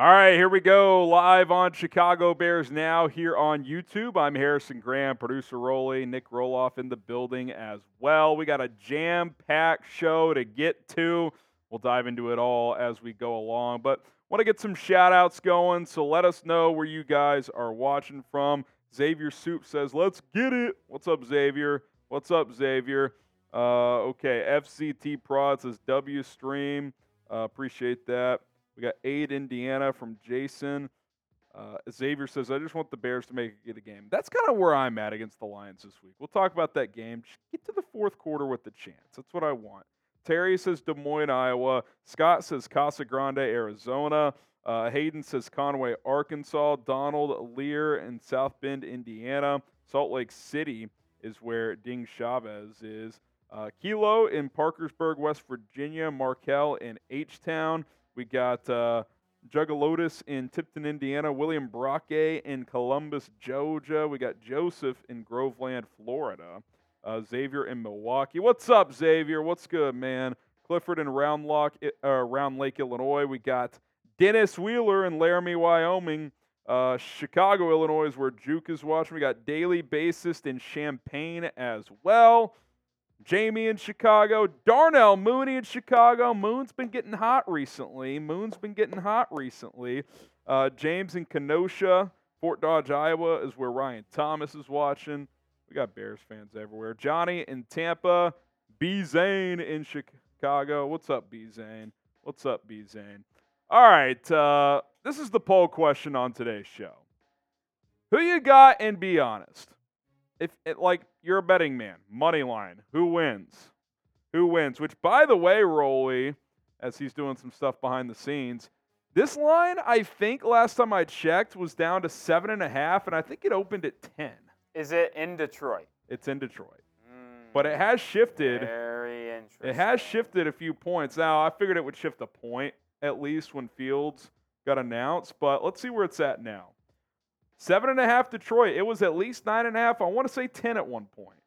All right, here we go. Live on Chicago Bears Now here on YouTube. I'm Harrison Graham, producer Rolly, Nick Roloff in the building as well. We got a jam packed show to get to. We'll dive into it all as we go along, but want to get some shout outs going. So let us know where you guys are watching from. Xavier Soup says, Let's get it. What's up, Xavier? What's up, Xavier? Uh, okay, FCT Prod says W Stream. Uh, appreciate that. We got Aid Indiana from Jason. Uh, Xavier says, I just want the Bears to make it a game. That's kind of where I'm at against the Lions this week. We'll talk about that game. Just get to the fourth quarter with the chance. That's what I want. Terry says Des Moines, Iowa. Scott says Casa Grande, Arizona. Uh, Hayden says Conway, Arkansas. Donald Lear in South Bend, Indiana. Salt Lake City is where Ding Chavez is. Uh, Kilo in Parkersburg, West Virginia. Markel in H Town. We got uh, Jugalotus in Tipton, Indiana. William Brocke in Columbus, Georgia. We got Joseph in Groveland, Florida. Uh, Xavier in Milwaukee. What's up, Xavier? What's good, man? Clifford in Round, Lock, uh, Round Lake, Illinois. We got Dennis Wheeler in Laramie, Wyoming. Uh, Chicago, Illinois is where Juke is watching. We got Daily Bassist in Champaign as well. Jamie in Chicago, Darnell Mooney in Chicago. Moon's been getting hot recently. Moon's been getting hot recently. Uh, James in Kenosha, Fort Dodge, Iowa is where Ryan Thomas is watching. We got Bears fans everywhere. Johnny in Tampa, B Zane in Chicago. What's up, B Zane? What's up, B Zane? All right, uh, this is the poll question on today's show. Who you got, and be honest if it, like you're a betting man, money line, who wins? Who wins? Which, by the way, Rolly, as he's doing some stuff behind the scenes, this line I think last time I checked was down to seven and a half, and I think it opened at ten. Is it in Detroit? It's in Detroit, mm, but it has shifted. Very interesting. It has shifted a few points. Now I figured it would shift a point at least when Fields got announced, but let's see where it's at now. Seven and a half Detroit. It was at least nine and a half. I want to say ten at one point.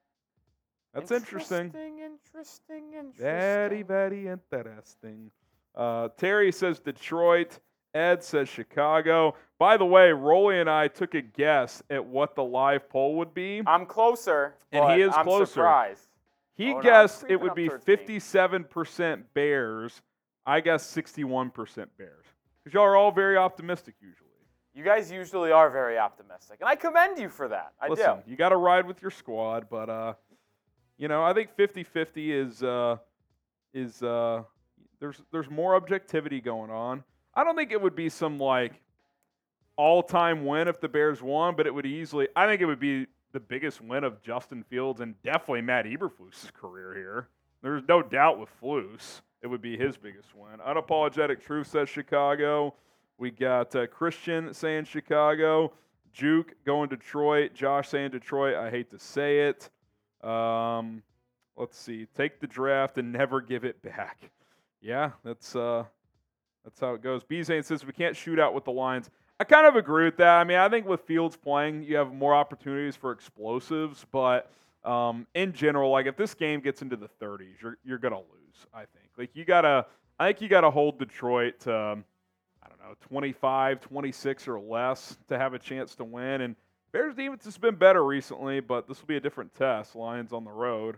That's interesting. Interesting, interesting, interesting. Very, very interesting. Uh, Terry says Detroit. Ed says Chicago. By the way, Rolly and I took a guess at what the live poll would be. I'm closer, and he is I'm closer. Surprised. He oh, guessed no, it would be 57% Bears. I guess 61% Bears. Because y'all are all very optimistic usually. You guys usually are very optimistic, and I commend you for that. I Listen, do. You got to ride with your squad, but uh, you know, I think 50-50 is uh, is uh, there's there's more objectivity going on. I don't think it would be some like all-time win if the Bears won, but it would easily. I think it would be the biggest win of Justin Fields and definitely Matt Eberflus's career here. There's no doubt with Flus, it would be his biggest win. Unapologetic Truth says Chicago. We got uh, Christian saying Chicago, Juke going Detroit, Josh saying Detroit. I hate to say it. Um, let's see. Take the draft and never give it back. Yeah, that's uh, that's how it goes. B Zane says we can't shoot out with the Lions, I kind of agree with that. I mean, I think with Fields playing, you have more opportunities for explosives, but um, in general, like if this game gets into the 30s, you're you're gonna lose. I think. Like you gotta, I think you gotta hold Detroit to. Know, 25, 26 or less to have a chance to win. And Bears defense has been better recently, but this will be a different test. Lions on the road.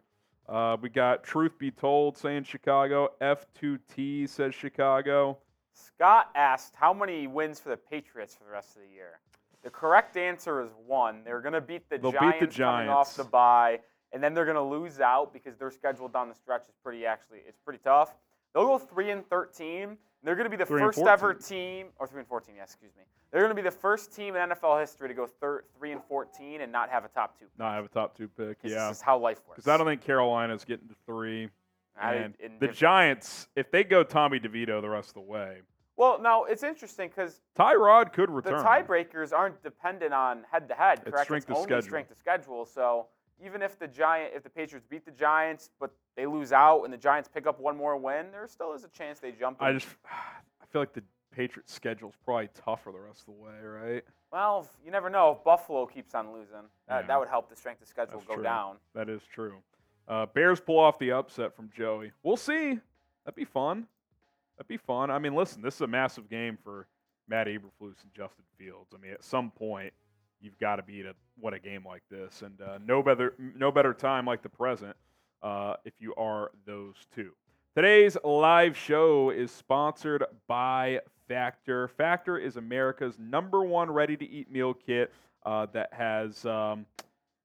Uh, we got Truth Be Told saying Chicago. F2T says Chicago. Scott asked how many wins for the Patriots for the rest of the year. The correct answer is one. They're going to beat the They'll Giants, beat the Giants coming off the bye, and then they're going to lose out because their schedule down the stretch is pretty actually it's pretty tough. They'll go three and thirteen. They're going to be the first ever team, or three and fourteen. Yes, excuse me. They're going to be the first team in NFL history to go thir- three and fourteen and not have a top two. Not have a top two pick. Yeah, this is how life works. Because I don't think Carolina's getting to three. And the Giants, if they go Tommy DeVito the rest of the way. Well, now it's interesting because Tyrod could return. The tiebreakers aren't dependent on head to head, correct? It's strength it's of only schedule. strength of schedule. So even if the Giant, if the Patriots beat the Giants, but they lose out and the Giants pick up one more win, there still is a chance they jump. In. I just, I feel like the Patriots' schedule is probably tougher the rest of the way, right? Well, you never know. If Buffalo keeps on losing, that, yeah. that would help the strength of schedule That's go true. down. That is true. Uh, Bears pull off the upset from Joey. We'll see. That'd be fun. That'd be fun. I mean, listen, this is a massive game for Matt Eberflus and Justin Fields. I mean, at some point, you've got to be to what a game like this, and uh, no better no better time like the present uh, if you are those two. Today's live show is sponsored by Factor. Factor is America's number one ready-to-eat meal kit uh, that has um,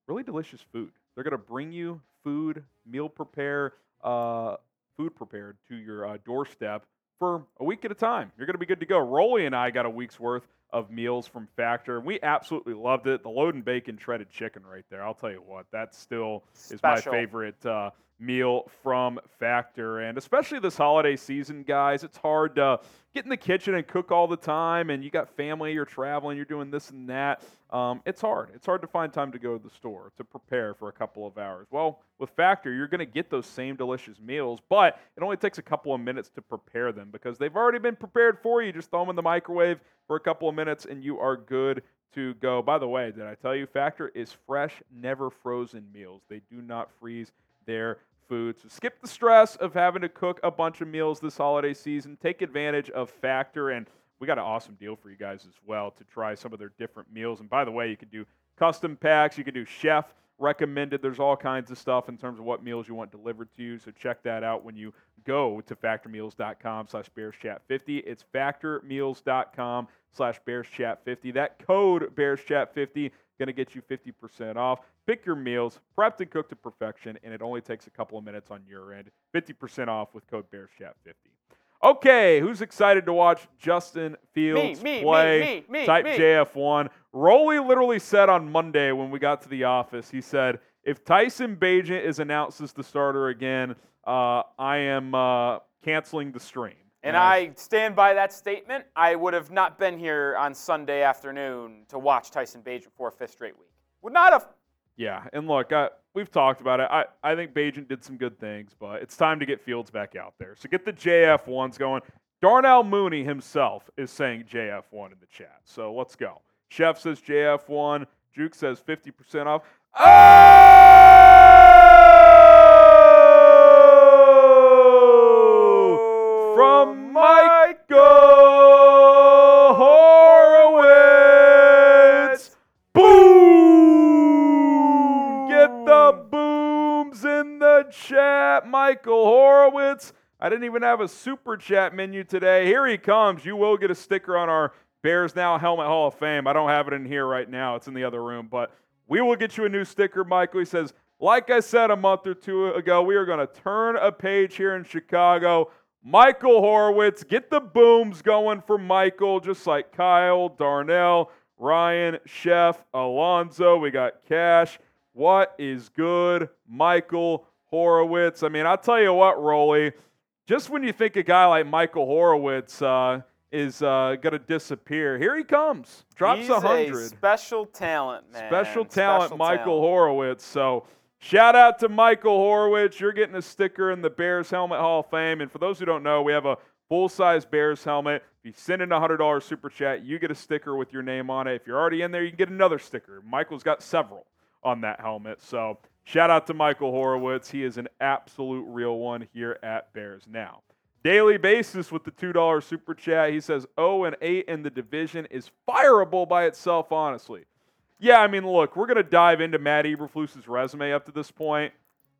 really delicious food. They're going to bring you food, meal prepare, uh, food prepared to your uh, doorstep for a week at a time. You're going to be good to go. Rolly and I got a week's worth of meals from Factor, and we absolutely loved it. The load and bacon shredded chicken right there. I'll tell you what, that still Special. is my favorite uh, meal from Factor. And especially this holiday season, guys, it's hard to get in the kitchen and cook all the time, and you got family, you're traveling, you're doing this and that. Um, it's hard. It's hard to find time to go to the store to prepare for a couple of hours. Well, with Factor, you're going to get those same delicious meals, but it only takes a couple of minutes to prepare them because they've already been prepared for you. Just throw them in the microwave for a couple of minutes, and you are good to go. By the way, did I tell you Factor is fresh, never frozen meals? They do not freeze their food. So skip the stress of having to cook a bunch of meals this holiday season. Take advantage of Factor, and we got an awesome deal for you guys as well to try some of their different meals. And by the way, you can do custom packs. You can do chef recommended. There's all kinds of stuff in terms of what meals you want delivered to you. So check that out when you go to factormeals.com slash bearschat50. It's factormeals.com slash bearschat50. That code bearschat50 going to get you 50% off. Pick your meals, prepped and cooked to perfection, and it only takes a couple of minutes on your end. 50% off with code BearsChat50. Okay, who's excited to watch Justin Fields me, me, play? Me, me, Type JF1. Rolly literally said on Monday when we got to the office, he said, if Tyson Bagent is announced as the starter again, uh, I am uh, canceling the stream. And I stand by that statement. I would have not been here on Sunday afternoon to watch Tyson Bagent for a fifth straight week. Would not have. Yeah, and look, I, we've talked about it. I, I think Bagent did some good things, but it's time to get Fields back out there. So get the JF ones going. Darnell Mooney himself is saying JF1 in the chat. So let's go. Chef says JF1. Juke says 50% off. Oh! I didn't even have a super chat menu today. Here he comes. You will get a sticker on our Bears Now Helmet Hall of Fame. I don't have it in here right now, it's in the other room, but we will get you a new sticker, Michael. He says, like I said a month or two ago, we are going to turn a page here in Chicago. Michael Horowitz, get the booms going for Michael, just like Kyle, Darnell, Ryan, Chef, Alonzo. We got Cash. What is good, Michael Horowitz? I mean, I'll tell you what, Rolly, just when you think a guy like Michael Horowitz, uh, is uh, going to disappear. Here he comes. Drops a hundred. Special talent, man. Special talent, Special Michael talent. Horowitz. So shout out to Michael Horowitz. You're getting a sticker in the Bears Helmet Hall of Fame. And for those who don't know, we have a full size Bears helmet. If you send in a hundred dollar super chat, you get a sticker with your name on it. If you're already in there, you can get another sticker. Michael's got several on that helmet. So shout out to Michael Horowitz. He is an absolute real one here at Bears Now daily basis with the $2 super chat. He says 0 and 8 in the division is fireable by itself, honestly. Yeah, I mean, look, we're going to dive into Matt Eberflus's resume up to this point.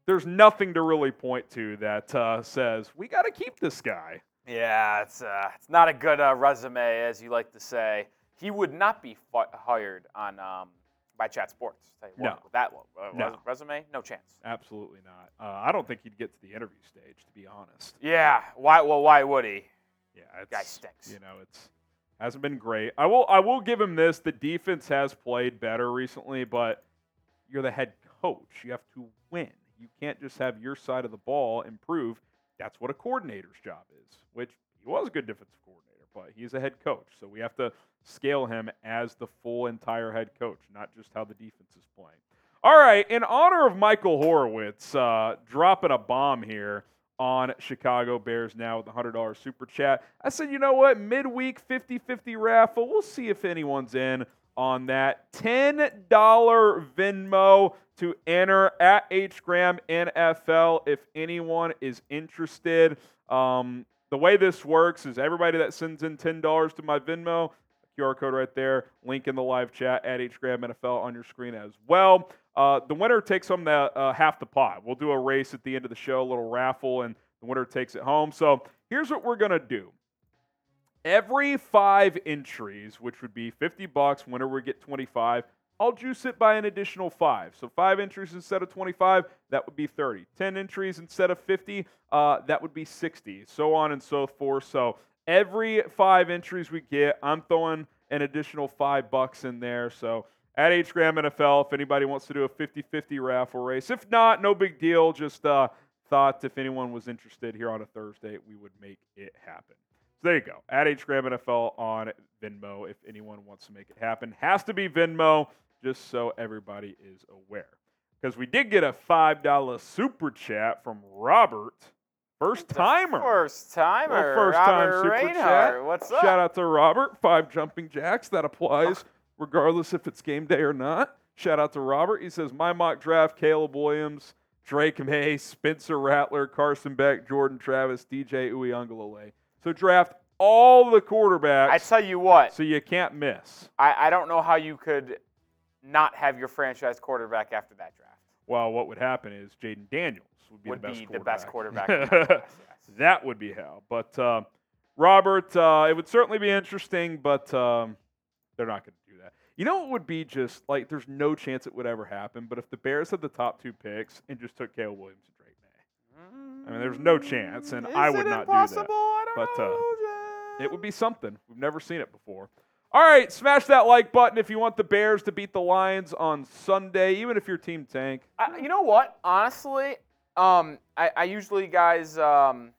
There's nothing to really point to that uh, says we got to keep this guy. Yeah, it's uh, it's not a good uh, resume, as you like to say. He would not be fi- hired on um, by Chat Sports. Tell you what, no. with that low uh, no. resume, no chance. Absolutely not. Uh, I don't think he'd get to the interview stage, to be honest. Yeah. Why? Well, why would he? Yeah, it's, guy stinks. You know, it's hasn't been great. I will. I will give him this. The defense has played better recently, but you're the head coach. You have to win. You can't just have your side of the ball improve. That's what a coordinator's job is. Which he was a good defensive coordinator, he's a head coach. So we have to scale him as the full entire head coach, not just how the defense is playing. All right, in honor of Michael Horowitz uh, dropping a bomb here on Chicago Bears now with the $100 super chat, I said, you know what? Midweek 50 50 raffle. We'll see if anyone's in on that. $10 Venmo to enter at H Graham NFL if anyone is interested. Um, the way this works is everybody that sends in $10 to my Venmo, QR code right there, link in the live chat at HGraham NFL on your screen as well. Uh, the winner takes home the, uh, half the pot. We'll do a race at the end of the show, a little raffle, and the winner takes it home. So here's what we're going to do. Every five entries, which would be 50 bucks, winner would get 25. I'll juice it by an additional five. So five entries instead of 25, that would be 30. 10 entries instead of 50, uh, that would be 60. So on and so forth. So every five entries we get, I'm throwing an additional five bucks in there. So at HGraham NFL, if anybody wants to do a 50 50 raffle race. If not, no big deal. Just uh, thought if anyone was interested here on a Thursday, we would make it happen. So there you go. At HGraham NFL on Venmo, if anyone wants to make it happen. Has to be Venmo just so everybody is aware. Because we did get a $5 super chat from Robert. First timer. First timer. Well, first time super Reinhardt. chat. What's up? Shout out to Robert. Five jumping jacks. That applies regardless if it's game day or not. Shout out to Robert. He says, My mock draft Caleb Williams, Drake Maye, Spencer Rattler, Carson Beck, Jordan Travis, DJ Uiagalelei. So draft all the quarterbacks. I tell you what, so you can't miss. I, I don't know how you could not have your franchise quarterback after that draft. Well, what would happen is Jayden Daniels would be, Would the, best be the quarterback. best quarterback. yes. that would be hell. But uh, Robert, uh, it would certainly be interesting, but um, they're not going to do that. You know what would be just like there's no chance it would ever happen, but if the Bears had the top two picks and just took Caleb Williams and Drake Maye, I mean, there's no chance, and Is I would not impossible? do that. I don't But, uh, It would be something. We've never seen it before. All right, smash that like button if you want the Bears to beat the Lions on Sunday, even if your team tank. I, you know what? Honestly, um, I, I usually guys um,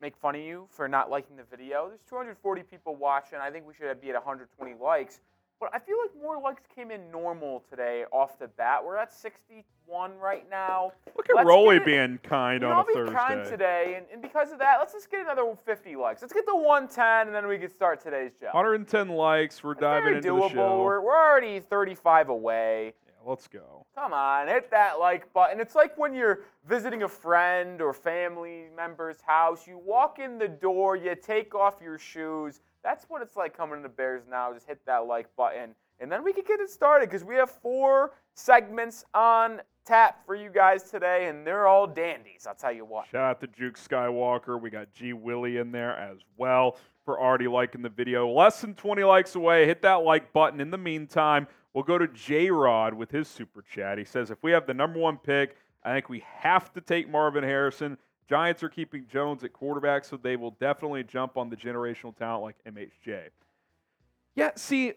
make fun of you for not liking the video. There's 240 people watching. I think we should be at 120 likes. But I feel like more likes came in normal today off the bat. We're at 61 right now. Look at Let's Rolly it- being kind You know, on I'll a be Thursday. kind today, and, and because of that, let's just get another 50 likes. Let's get to 110, and then we can start today's show. 110 likes. We're diving into doable. the show. We're, we're already 35 away. Yeah, let's go. Come on, hit that like button. It's like when you're visiting a friend or family member's house. You walk in the door, you take off your shoes. That's what it's like coming to the Bears now. Just hit that like button. And then we can get it started because we have four segments on tap for you guys today, and they're all dandies. I'll tell you what. Shout out to Juke Skywalker. We got G Willie in there as well for already liking the video. Less than 20 likes away. Hit that like button. In the meantime, we'll go to J Rod with his super chat. He says, if we have the number one pick, I think we have to take Marvin Harrison. Giants are keeping Jones at quarterback, so they will definitely jump on the generational talent like MHJ. Yeah, see,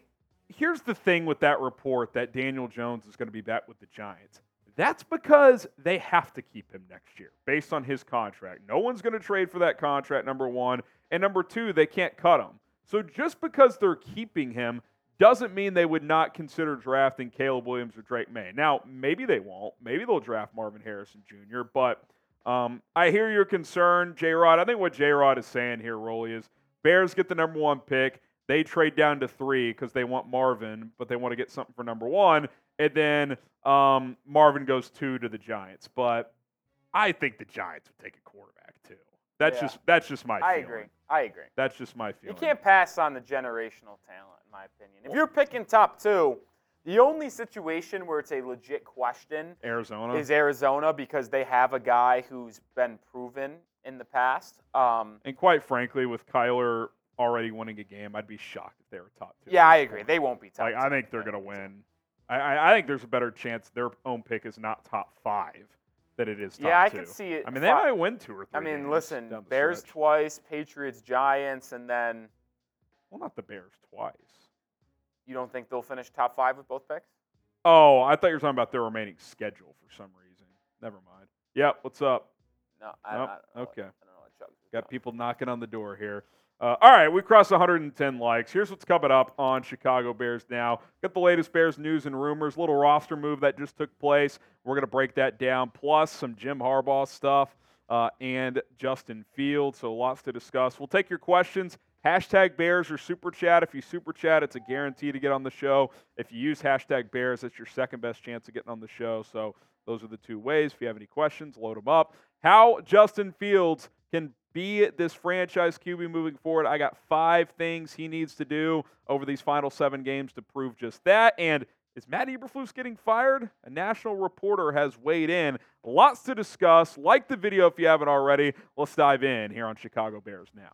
here's the thing with that report that Daniel Jones is going to be back with the Giants. That's because they have to keep him next year based on his contract. No one's going to trade for that contract, number one. And number two, they can't cut him. So just because they're keeping him doesn't mean they would not consider drafting Caleb Williams or Drake Maye. Now, maybe they won't. Maybe they'll draft Marvin Harrison Jr., but um, I hear your concern, J Rod. I think what J Rod is saying here, Rolly, is Bears get the number one pick. They trade down to three because they want Marvin, but they want to get something for number one. And then um, Marvin goes two to the Giants. But I think the Giants would take a quarterback too. That's Yeah. just that's just my. I feeling. agree. I agree. That's just my feeling. You can't pass on the generational talent, in my opinion. If you're picking top two, the only situation where it's a legit question Arizona. is Arizona because they have a guy who's been proven in the past. Um, and quite frankly, with Kyler already winning a game, I'd be shocked if they were top two. yeah, I agree. They won't be top. Like I think they're gonna won't be top win. I, I, think there's a better chance their own pick is not top five than it is top Yeah, I two. could see it. I mean, they might win two or three. I mean, listen, Bears stretch. twice, Patriots, Giants, and then Well, not the Bears twice. You don't think they'll finish top five with both picks? Oh, I thought you were talking about their remaining schedule for some reason. Never mind. Yep. What's up? No, I, Nope, I don't know. okay. What, I don't know what Got people knocking on the door here. Uh, all right, we crossed 110 likes. Here's what's coming up on Chicago Bears now. Got the latest Bears news and rumors. Little roster move that just took place. We're going to break that down, plus some Jim Harbaugh stuff uh, and Justin Fields. So lots to discuss. We'll take your questions. Hashtag Bears or Super Chat. If you Super Chat, it's a guarantee to get on the show. If you use hashtag Bears, that's your second best chance of getting on the show. So those are the two ways. If you have any questions, load them up. How Justin Fields can be this franchise QB moving forward. I got five things he needs to do over these final seven games to prove just that. And is Matt Eberflus getting fired? A national reporter has weighed in. Lots to discuss. Like the video if you haven't already. Let's dive in here on Chicago Bears now.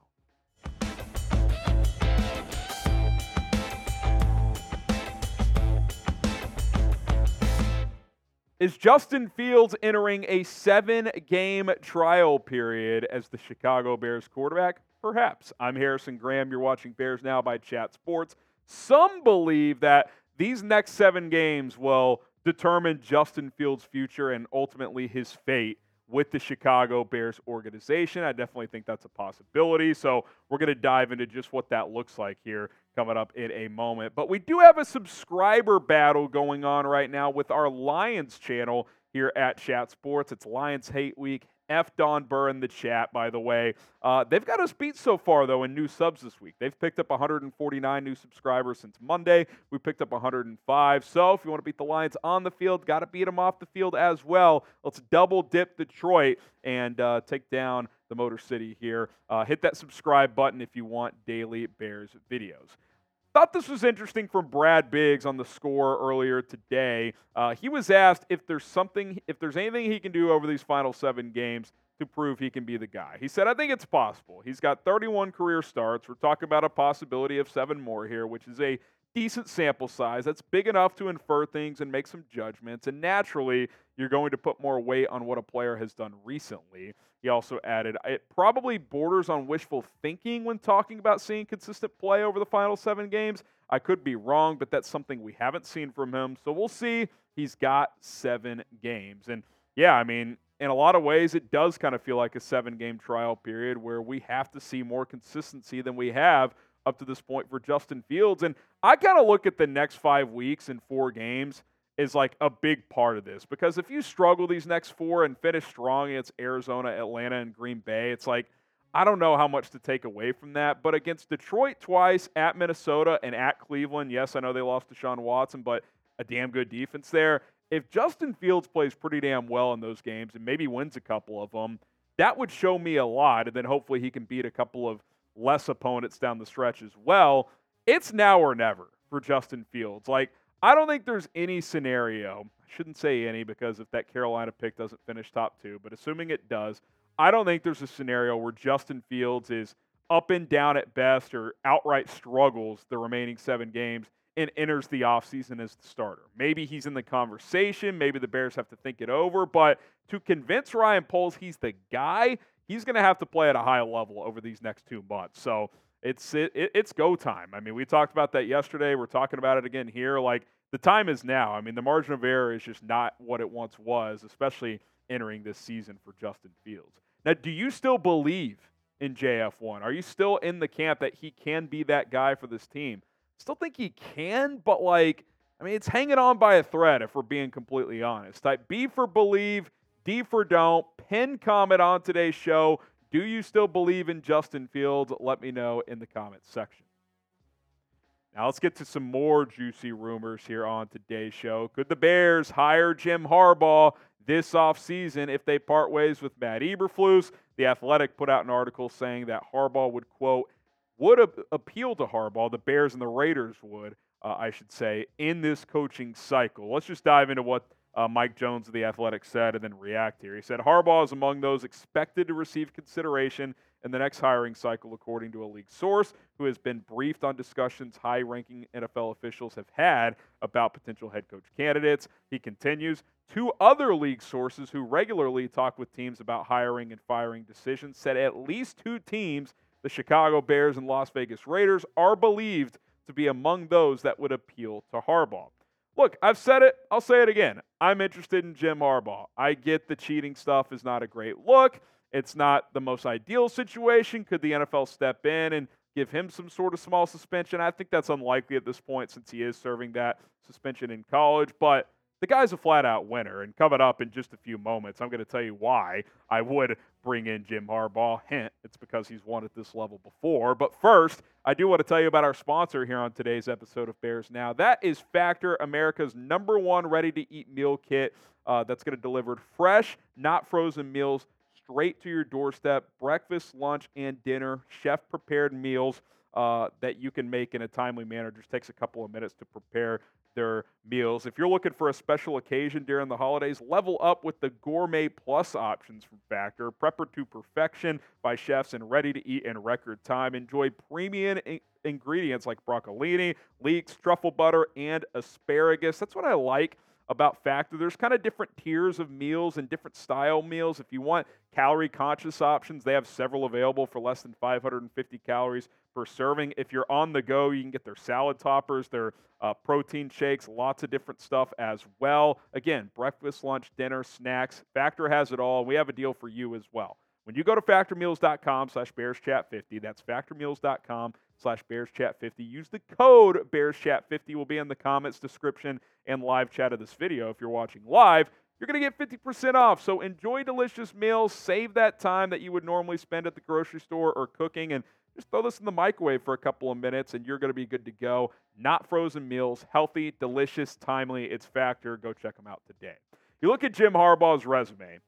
Is Justin Fields entering a seven game trial period as the Chicago Bears quarterback? Perhaps. I'm Harrison Graham. You're watching Bears Now by Chat Sports. Some believe that these next seven games will determine Justin Fields' future and ultimately his fate with the Chicago Bears organization. I definitely think that's a possibility. So we're going to dive into just what that looks like here coming up in a moment. But we do have a subscriber battle going on right now with our Lions channel here at Chat Sports. It's Lions Hate Week. F Don Burr in the chat, by the way. Uh, they've got us beat so far, though, in new subs this week. They've picked up 149 new subscribers since Monday. We picked up 105. So if you want to beat the Lions on the field, got to beat them off the field as well. Let's double dip Detroit and uh, take down the Motor City here. Uh, hit that subscribe button if you want daily Bears videos. Thought this was interesting from Brad Biggs on the score earlier today. Uh, he was asked if there's something, if there's anything he can do over these final seven games to prove he can be the guy. He said, I think it's possible. He's got 31 career starts. We're talking about a possibility of seven more here, which is a decent sample size. That's big enough to infer things and make some judgments. And naturally, you're going to put more weight on what a player has done recently. He also added, it probably borders on wishful thinking when talking about seeing consistent play over the final seven games. I could be wrong, but that's something we haven't seen from him. So we'll see. He's got seven games. And yeah, I mean, in a lot of ways, it does kind of feel like a seven game trial period where we have to see more consistency than we have up to this point for Justin Fields. And I kind of look at the next five weeks and four games is like a big part of this because if you struggle these next four and finish strong against Arizona, Atlanta, and Green Bay, it's like I don't know how much to take away from that. But against Detroit twice, at Minnesota, and at Cleveland, yes, I know they lost to Sean Watson, but a damn good defense there. If Justin Fields plays pretty damn well in those games and maybe wins a couple of them, that would show me a lot. And then hopefully he can beat a couple of less opponents down the stretch as well. It's now or never for Justin Fields. Like, I don't think there's any scenario, I shouldn't say any because if that Carolina pick doesn't finish top two, but assuming it does, I don't think there's a scenario where Justin Fields is up and down at best or outright struggles the remaining seven games and enters the offseason as the starter. Maybe he's in the conversation. Maybe the Bears have to think it over. But to convince Ryan Poles he's the guy, he's going to have to play at a high level over these next two months. So it's it, it's go time. I mean, we talked about that yesterday. We're talking about it again here. Like the time is now. I mean, the margin of error is just not what it once was, especially entering this season for Justin Fields. Now, do you still believe in JF1? Are you still in the camp that he can be that guy for this team? Still think he can, but like, I mean, it's hanging on by a thread if we're being completely honest. Type B for believe, D for don't. Pin comment on today's show. Do you still believe in Justin Fields? Let me know in the comments section. Now let's get to some more juicy rumors here on today's show. Could the Bears hire Jim Harbaugh this offseason if they part ways with Matt Eberflus? The Athletic put out an article saying that Harbaugh would, quote, would appeal to Harbaugh, the Bears and the Raiders would, uh, I should say, in this coaching cycle. Let's just dive into what uh, Mike Jones of The Athletic said and then react here. He said Harbaugh is among those expected to receive consideration in the next hiring cycle, according to a league source who has been briefed on discussions high ranking NFL officials have had about potential head coach candidates. He continues Two other league sources who regularly talk with teams about hiring and firing decisions said at least two teams, the Chicago Bears and Las Vegas Raiders, are believed to be among those that would appeal to Harbaugh. Look, I've said it, I'll say it again. I'm interested in Jim Harbaugh. I get the cheating stuff is not a great look. It's not the most ideal situation. Could the NFL step in and give him some sort of small suspension? I think that's unlikely at this point since he is serving that suspension in college, but the guy's a flat out winner. And coming up in just a few moments, I'm going to tell you why I would bring in Jim Harbaugh. Hint, it's because he's won at this level before. But first, I do want to tell you about our sponsor here on today's episode of Bears Now. That is Factor, America's number one ready to eat meal kit uh, that's going to deliver fresh, not frozen meals straight to your doorstep. Breakfast, lunch, and dinner, chef prepared meals uh, that you can make in a timely manner. Just takes a couple of minutes to prepare their meals. If you're looking for a special occasion during the holidays, level up with the Gourmet Plus options from Factor. Prepper to perfection by chefs and ready to eat in record time. Enjoy premium in- ingredients like broccolini, leeks, truffle butter, and asparagus. That's what I like about Factor. There's kind of different tiers of meals and different style meals. If you want calorie conscious options, they have several available for less than 550 calories per serving. If you're on the go, you can get their salad toppers, their uh, protein shakes, lots of different stuff as well. Again, breakfast, lunch, dinner, snacks. Factor has it all. We have a deal for you as well. When you go to factormeals.com slash bearschat50, that's factormeals.com slash bearschat50. Use the code bearschat50 will be in the comments, description, and live chat of this video. If you're watching live, you're going to get 50% off. So enjoy delicious meals. Save that time that you would normally spend at the grocery store or cooking and just throw this in the microwave for a couple of minutes and you're going to be good to go. Not frozen meals, healthy, delicious, timely. It's Factor. Go check them out today. If you look at Jim Harbaugh's resume.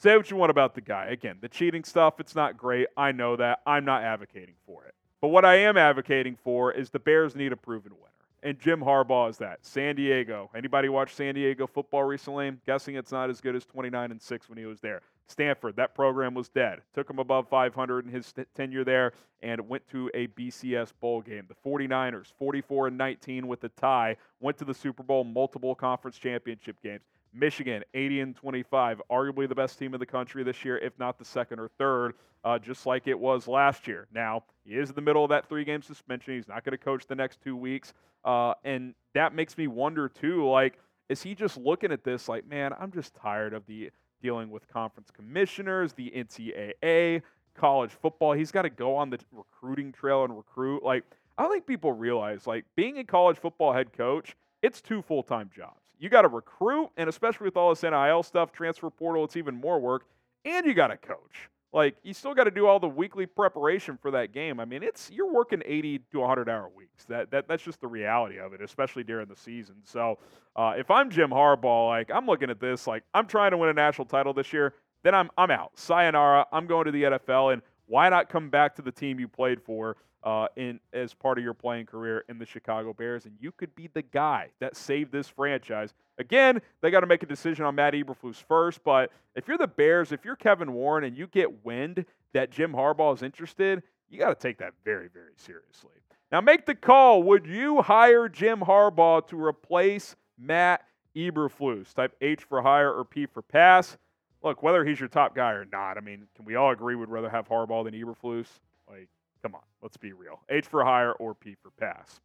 Say what you want about the guy. Again, the cheating stuff, it's not great. I know that. I'm not advocating for it. But what I am advocating for is the Bears need a proven winner. And Jim Harbaugh is that. San Diego. Anybody watch San Diego football recently? I'm guessing it's not as good as 29 and 6 when he was there. Stanford, that program was dead. Took him above 500 in his tenure there and went to a BCS bowl game. The 49ers, 44 and 19 with a tie, went to the Super Bowl, multiple conference championship games. Michigan, 80 and 25, arguably the best team in the country this year, if not the second or third, uh, just like it was last year. Now, he is in the middle of that three game suspension. He's not going to coach the next two weeks. Uh, and that makes me wonder, too, like, is he just looking at this like, man, I'm just tired of the dealing with conference commissioners, the NCAA, college football. He's got to go on the recruiting trail and recruit. Like, I don't think people realize, like, being a college football head coach, it's two full time jobs you got to recruit, and especially with all this NIL stuff, transfer portal, it's even more work. And you got to coach. Like you still got to do all the weekly preparation for that game. I mean, it's you're working 80 to 100 hour weeks. That, that that's just the reality of it, especially during the season. So, uh, if I'm Jim Harbaugh, like I'm looking at this, like I'm trying to win a national title this year, then I'm I'm out. Sayonara. I'm going to the NFL, and why not come back to the team you played for? uh, in as part of your playing career in the Chicago Bears, and you could be the guy that saved this franchise. Again, they got to make a decision on Matt Eberflus first, but if you're the Bears, if you're Kevin Warren, and you get wind that Jim Harbaugh is interested, you got to take that very, very seriously. Now, make the call. Would you hire Jim Harbaugh to replace Matt Eberflus? Type H for hire or P for pass. Look, whether he's your top guy or not, I mean, can we all agree we'd rather have Harbaugh than Eberflus? Like, Come on, let's be real. H for hire or P for pass.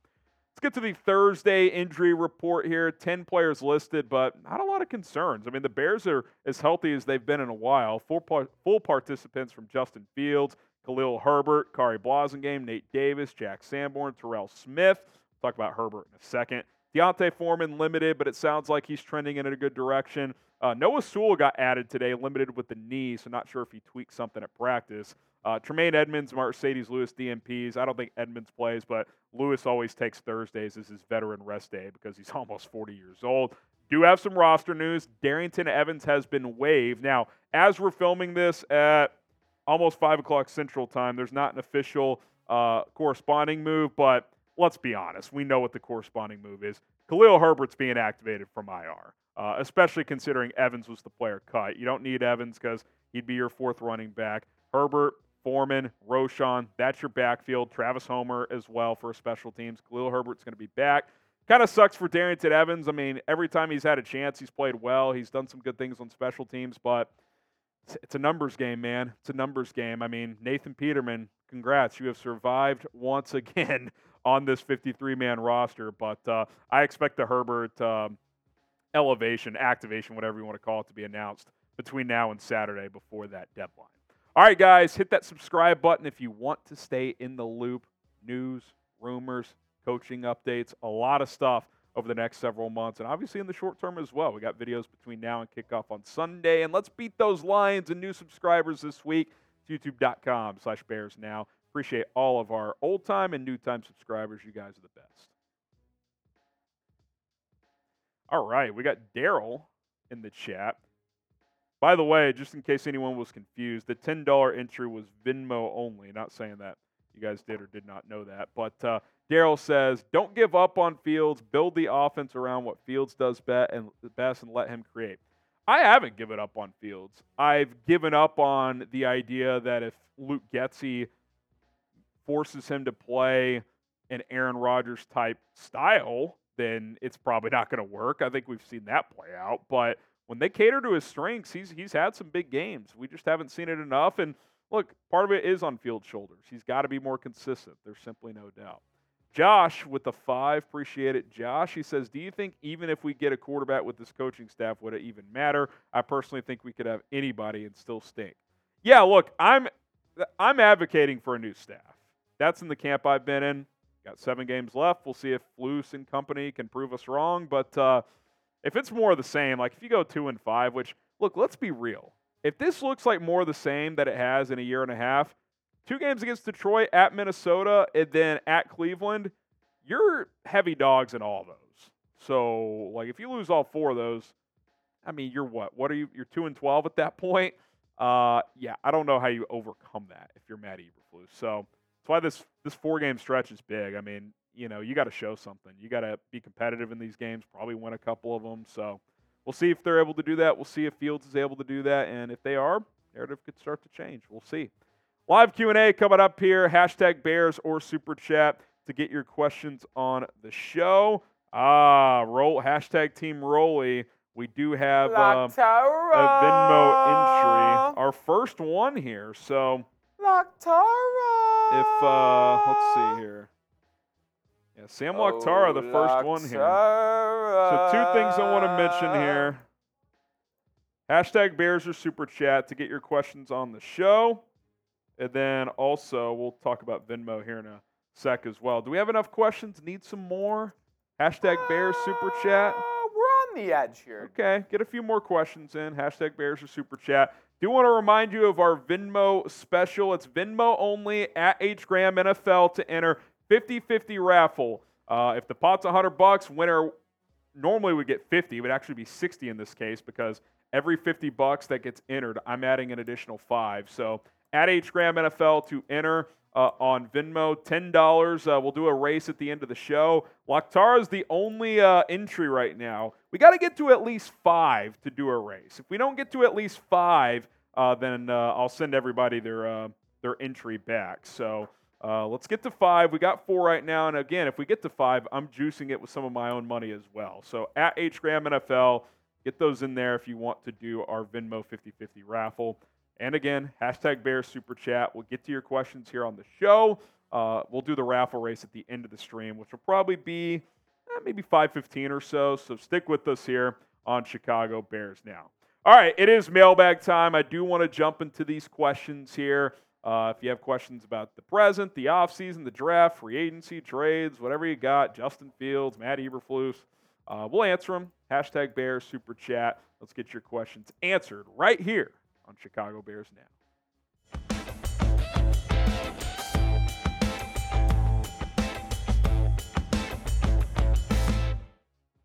Let's get to the Thursday injury report here. 10 players listed, but not a lot of concerns. I mean, the Bears are as healthy as they've been in a while. Full, par- full participants from Justin Fields, Khalil Herbert, Khari Blasingame, Nate Davis, Jack Sanborn, Terrell Smith. Talk about Herbert in a second. D'Onta Foreman limited, but it sounds like he's trending in a good direction. Uh, Noah Sewell got added today, limited with the knee, so not sure if he tweaked something at practice. Uh, Tremaine Edmunds, Marcedes Lewis, DNPs. I don't think Edmunds plays, but Lewis always takes Thursdays as his veteran rest day because he's almost 40 years old. Do have some roster news. Darrynton Evans has been waived. Now, as we're filming this at almost 5 o'clock Central Time, there's not an official uh, corresponding move, but let's be honest. We know what the corresponding move is. Khalil Herbert's being activated from IR, uh, especially considering Evans was the player cut. You don't need Evans because he'd be your fourth running back. Herbert, Foreman, Roschon, that's your backfield. Travis Homer as well for special teams. Khalil Herbert's going to be back. Kind of sucks for Darrynton Evans. I mean, every time he's had a chance, he's played well. He's done some good things on special teams, but it's a numbers game, man. It's a numbers game. I mean, Nathan Peterman, congrats. You have survived once again on this 53 man roster, but uh, I expect the Herbert um, elevation, activation, whatever you want to call it, to be announced between now and Saturday before that deadline. All right, guys, hit that subscribe button if you want to stay in the loop. News, rumors, coaching updates, a lot of stuff over the next several months, and obviously in the short term as well. We got videos between now and kickoff on Sunday, and let's beat those Lions and new subscribers this week. Youtube.com slash bears now. Appreciate all of our old time and new time subscribers. You guys are the best. All right, we got Daryl in the chat. By the way, just in case anyone was confused, the $10 entry was Venmo only. Not saying that you guys did or did not know that. But uh, Daryl says, don't give up on Fields. Build the offense around what Fields does best and, best and let him create. I haven't given up on Fields. I've given up on the idea that if Luke Getsy forces him to play an Aaron Rodgers type style, then it's probably not going to work. I think we've seen that play out. But when they cater to his strengths, he's he's had some big games. We just haven't seen it enough. And look, part of it is on field shoulders. He's got to be more consistent. There's simply no doubt. Josh with the five, appreciate it. Josh, he says, Do you think even if we get a quarterback with this coaching staff, would it even matter? I personally think we could have anybody and still stink. Yeah, look, I'm I'm advocating for a new staff. That's in the camp I've been in. Got seven games left. We'll see if Flus and company can prove us wrong. But uh, if it's more of the same, like if you go two and five, which look, let's be real. If this looks like more of the same that it has in a year and a half, two games against Detroit, at Minnesota, and then at Cleveland, you're heavy dogs in all those. So, like, if you lose all four of those, I mean, you're what? What are you? You're two and twelve at that point. Uh, yeah, I don't know how you overcome that if you're Matt Eberflus. So that's why this this four game stretch is big. I mean, you know, you got to show something. You got to be competitive in these games. Probably win a couple of them. So we'll see if they're able to do that. We'll see if Fields is able to do that, and if they are, narrative could start to change. We'll see. Live Q&A coming up here. Hashtag Bears or Super Chat to get your questions on the show. Ah, roll hashtag Team Rolly. We do have uh, a Venmo entry, our first one here. So Loctara. If uh, let's see here. Yeah, Sam oh, the first one here. So two things I want to mention here. Hashtag Bears or Super Chat to get your questions on the show. And then also, we'll talk about Venmo here in a sec as well. Do we have enough questions? Need some more? Hashtag Bears Super Chat. Uh, we're on the edge here. Okay, get a few more questions in. Hashtag Bears or Super Chat. Do want to remind you of our Venmo special. It's Venmo only at H Graham NFL to enter 50-50 raffle. Uh, if the pot's 100 bucks, winner normally would get 50. It would actually be 60 in this case because every 50 bucks that gets entered, I'm adding an additional five. So at H Graham NFL to enter uh, on Venmo. $10. Uh, we'll do a race at the end of the show. Loctara is the only uh, entry right now. We got to get to at least five to do a race. If we don't get to at least five, uh, then uh, I'll send everybody their, uh, their entry back. So let's get to five. We got four right now. And again, if we get to five, I'm juicing it with some of my own money as well. So at H Graham NFL, get those in there if you want to do our Venmo 50 50 raffle. And again, hashtag Bears Super Chat. We'll get to your questions here on the show. Uh, we'll do the raffle race at the end of the stream, which will probably be eh, maybe 5:15 or so. So stick with us here on Chicago Bears now. All right, it is mailbag time. I do want to jump into these questions here. Uh, if you have questions about the present, the offseason, the draft, free agency, trades, whatever you got, Justin Fields, Matt Eberflus, uh, we'll answer them. Hashtag Bears Super Chat. Let's get your questions answered right here on Chicago Bears Now.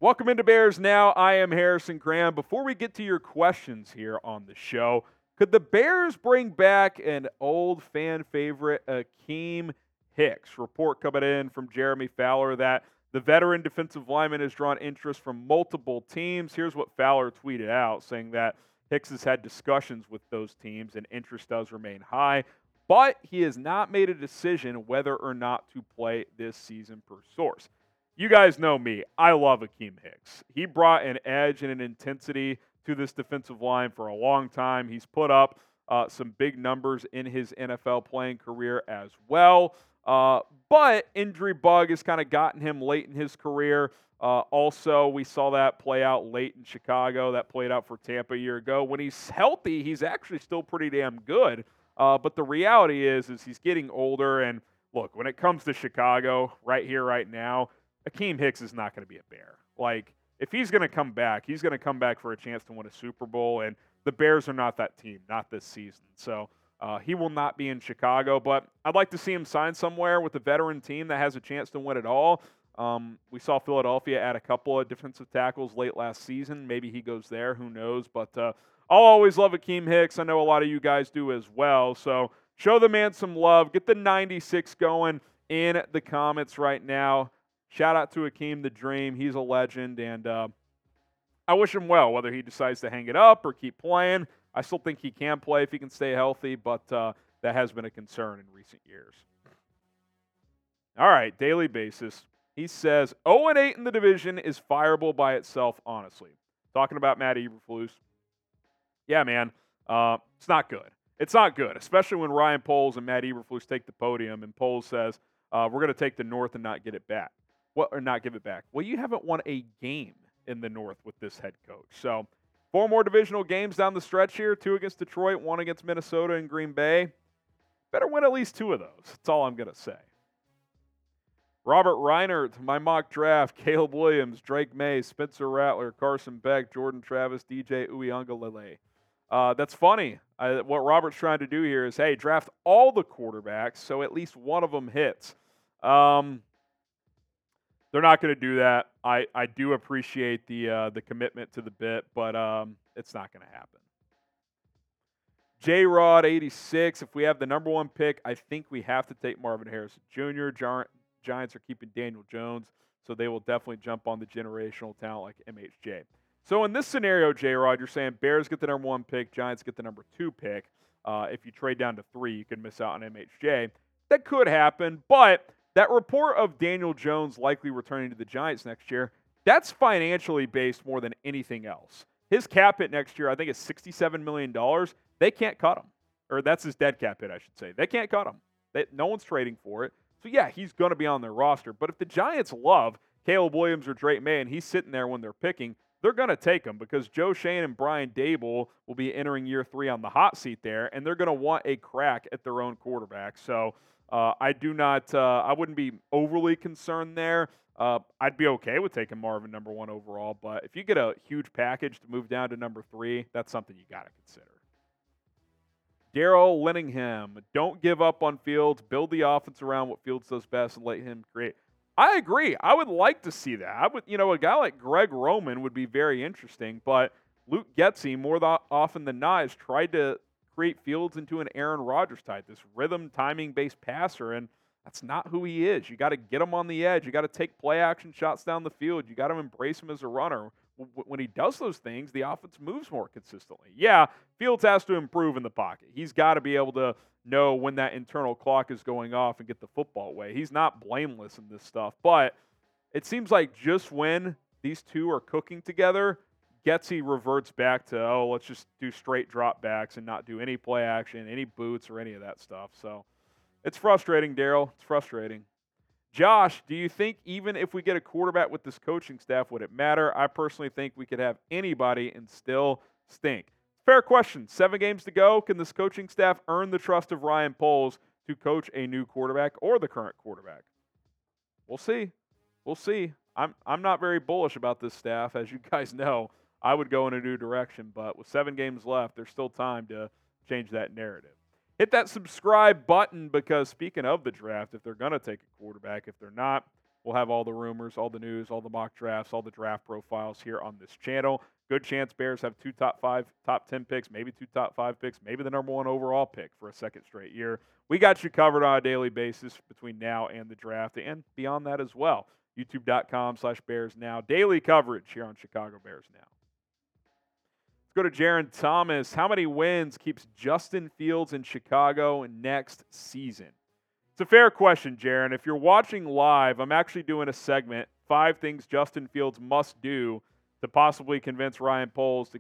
Welcome into Bears Now. I am Harrison Graham. Before we get to your questions here on the show, could the Bears bring back an old fan favorite, Akiem Hicks? Report coming in from Jeremy Fowler that the veteran defensive lineman has drawn interest from multiple teams. Here's what Fowler tweeted out saying that Hicks has had discussions with those teams, and interest does remain high, but he has not made a decision whether or not to play this season per source. You guys know me. I love Akiem Hicks. He brought an edge and an intensity to this defensive line for a long time. He's put up uh, some big numbers in his NFL playing career as well. Uh, but injury bug has kind of gotten him late in his career. Uh, also, we saw that play out late in Chicago. That played out for Tampa a year ago. When he's healthy, he's actually still pretty damn good. Uh, but the reality is, is he's getting older. And look, when it comes to Chicago, right here, right now, Akiem Hicks is not going to be a Bear. Like, if he's going to come back, he's going to come back for a chance to win a Super Bowl. And the Bears are not that team, not this season. So uh, he will not be in Chicago. But I'd like to see him sign somewhere with a veteran team that has a chance to win it all. Um, we saw Philadelphia add a couple of defensive tackles late last season. Maybe he goes there. Who knows? But uh, I'll always love Akiem Hicks. I know a lot of you guys do as well. So show the man some love. Get the 96 going in the comments right now. Shout out to Akiem the Dream. He's a legend, and uh, I wish him well, whether he decides to hang it up or keep playing. I still think he can play if he can stay healthy, but uh, that has been a concern in recent years. All right, daily basis. He says 0 8 in the division is fireable by itself, honestly. Talking about Matt Eberflus. Yeah, man, uh, it's not good. It's not good, especially when Ryan Poles and Matt Eberflus take the podium and Poles says, uh, we're going to take the North and not get it back. What, or not give it back. Well, you haven't won a game in the North with this head coach. So, four more divisional games down the stretch here two against Detroit, one against Minnesota and Green Bay. Better win at least two of those. That's all I'm going to say. Robert Reinert, my mock draft, Caleb Williams, Drake Maye, Spencer Rattler, Carson Beck, Jordan Travis, DJ Uiagalelei. Uh, that's funny. I, what Robert's trying to do here is, hey, draft all the quarterbacks so at least one of them hits. Um, they're not going to do that. I, I do appreciate the uh, the commitment to the bit, but um, it's not going to happen. J Rod 86. If we have the number one pick, I think we have to take Marvin Harrison Jr. Giants are keeping Daniel Jones, so they will definitely jump on the generational talent like MHJ. So in this scenario, J Rod, you're saying Bears get the number one pick, Giants get the number two pick. Uh, if you trade down to three, you could miss out on MHJ. That could happen, but that report of Daniel Jones likely returning to the Giants next year, that's financially based more than anything else. His cap hit next year, I think, is $67 million. They can't cut him. Or that's his dead cap hit, I should say. They can't cut him. They, no one's trading for it. So, yeah, he's going to be on their roster. But if the Giants love Caleb Williams or Drake Maye and he's sitting there when they're picking, they're going to take him because Joe Schoen and Brian Daboll will be entering year three on the hot seat there, and they're going to want a crack at their own quarterback. So, uh, I do not. Uh, I wouldn't be overly concerned there. Uh, I'd be okay with taking Marvin number one overall, but if you get a huge package to move down to number three, that's something you got to consider. Daryl Lenningham, don't give up on Fields. Build the offense around what Fields does best and let him create. I agree. I would like to see that. I would, you know, a guy like Greg Roman would be very interesting, but Luke Getsy, more often than not, has tried to create Fields into an Aaron Rodgers type, this rhythm timing based passer, and that's not who he is. You got to get him on the edge. You got to take play action shots down the field. You got to embrace him as a runner. When he does those things, the offense moves more consistently. Yeah, Fields has to improve in the pocket. He's got to be able to know when that internal clock is going off and get the football away. He's not blameless in this stuff, but it seems like just when these two are cooking together, Getsy reverts back to, oh, let's just do straight drop backs and not do any play action, any boots, or any of that stuff. So it's frustrating, Daryl. It's frustrating. Josh, do you think even if we get a quarterback with this coaching staff, would it matter? I personally think we could have anybody and still stink. Fair question. Seven games to go. Can this coaching staff earn the trust of Ryan Poles to coach a new quarterback or the current quarterback? We'll see. We'll see. I'm I'm not very bullish about this staff, as you guys know. I would go in a new direction. But with seven games left, there's still time to change that narrative. Hit that subscribe button because speaking of the draft, if they're going to take a quarterback, if they're not, we'll have all the rumors, all the news, all the mock drafts, all the draft profiles here on this channel. Good chance Bears have two top five, top 10 picks, maybe two top five picks, maybe the number one overall pick for a second straight year. We got you covered on a daily basis between now and the draft and beyond that as well. YouTube.com slash Bears Now. Daily coverage here on Chicago Bears Now go to Jaron Thomas. How many wins keeps Justin Fields in Chicago next season? It's a fair question, Jaron. If you're watching live, I'm actually doing a segment five things Justin Fields must do to possibly convince Ryan Poles to,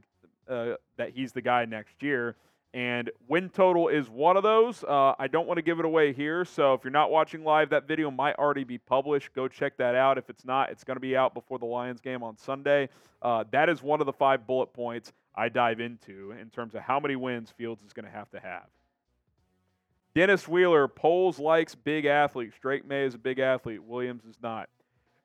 uh, that he's the guy next year. And win total is one of those. Uh, I don't want to give it away here. So if you're not watching live, that video might already be published. Go check that out. If it's not, it's going to be out before the Lions game on Sunday. Uh, that is one of the five bullet points I dive into in terms of how many wins Fields is going to have to have. Dennis Wheeler, Poles likes big athletes. Drake Maye is a big athlete. Williams is not.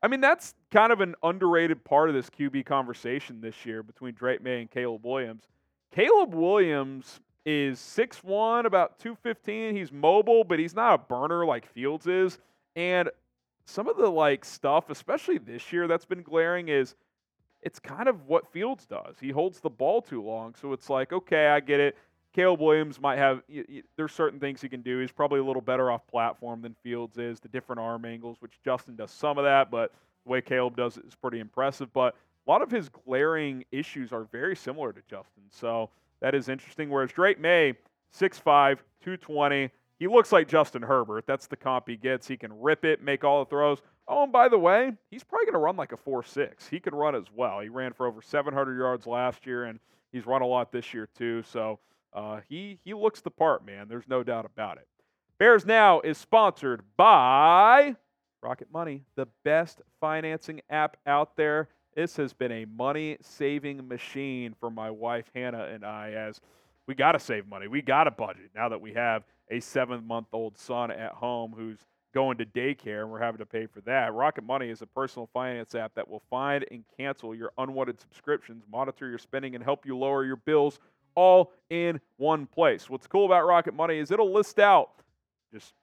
I mean, that's kind of an underrated part of this QB conversation this year between Drake Maye and Caleb Williams. Caleb Williams is 6'1, about 215. He's mobile, but he's not a burner like Fields is. And some of the like stuff, especially this year, that's been glaring is it's kind of what Fields does. He holds the ball too long, so it's like, okay, I get it. Caleb Williams might have there's certain things he can do. He's probably a little better off platform than Fields is. The different arm angles, which Justin does some of that, but the way Caleb does it is pretty impressive. But a lot of his glaring issues are very similar to Justin. So that is interesting. Whereas Drake Maye, 6'5, 220, he looks like Justin Herbert. That's the comp he gets. He can rip it, make all the throws. Oh, and by the way, he's probably going to run like a 4 6. He can run as well. He ran for over 700 yards last year, and he's run a lot this year too. So uh, he he looks the part, man. There's no doubt about it. Bears Now is sponsored by Rocket Money, the best financing app out there. This has been a money saving machine for my wife Hannah and I as we got to save money. We got to budget now that we have a seven month old son at home who's going to daycare and we're having to pay for that. Rocket Money is a personal finance app that will find and cancel your unwanted subscriptions, monitor your spending, and help you lower your bills all in one place. What's cool about Rocket Money is it'll list out just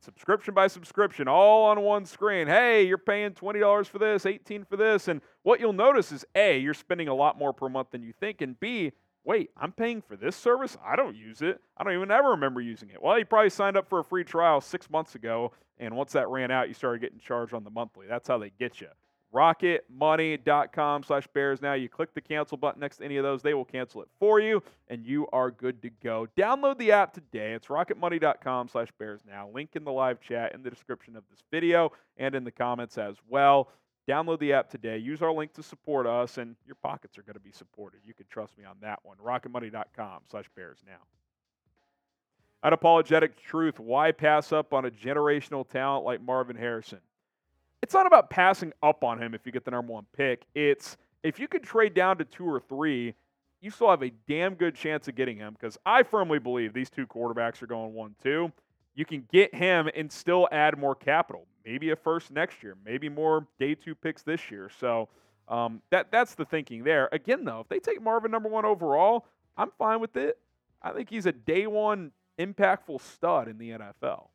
subscription by subscription all on one screen. Hey, you're paying $20 for this, 18 for this, and what you'll notice is A, you're spending a lot more per month than you think and B, wait, I'm paying for this service? I don't use it. I don't even ever remember using it. Well, you probably signed up for a free trial 6 months ago and once that ran out, you started getting charged on the monthly. That's how they get you rocketmoney.com slash bears now you click the cancel button next to any of those they will cancel it for you and you are good to go download the app today it's rocketmoney.com slash bears now link in the live chat in the description of this video and in the comments as well download the app today use our link to support us and your pockets are going to be supported you can trust me on that one rocketmoney.com slash bears now unapologetic truth why pass up on a generational talent like marvin harrison it's not about passing up on him if you get the number one pick. It's if you could trade down to two or three, you still have a damn good chance of getting him because I firmly believe these two quarterbacks are going one, two. You can get him and still add more capital. Maybe a first next year, maybe more day two picks this year. So um, that that's the thinking there. Again, though, if they take Marvin number one overall, I'm fine with it. I think he's a day one impactful stud in the NFL.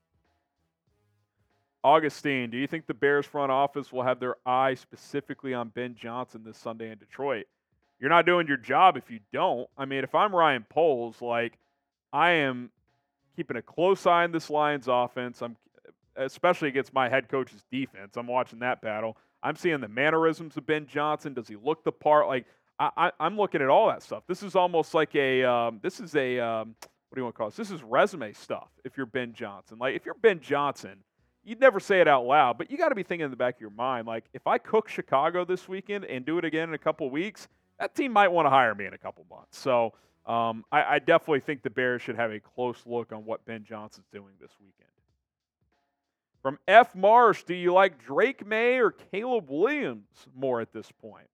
Augustine, do you think the Bears front office will have their eye specifically on Ben Johnson this Sunday in Detroit? You're not doing your job if you don't. I mean, if I'm Ryan Poles, like I am keeping a close eye on this Lions offense. I'm especially against my head coach's defense. I'm watching that battle. I'm seeing the mannerisms of Ben Johnson. Does he look the part? Like I, am looking at all that stuff. This is almost like a um, this is a um, what do you want to call this? This is resume stuff. If you're Ben Johnson, like if you're Ben Johnson you'd never say it out loud, but you got to be thinking in the back of your mind, like, if I cook Chicago this weekend and do it again in a couple weeks, that team might want to hire me in a couple months. So um, I, I, definitely think the Bears should have a close look on what Ben Johnson's doing this weekend. From F. Marsh, do you like Drake Maye or Caleb Williams more at this point?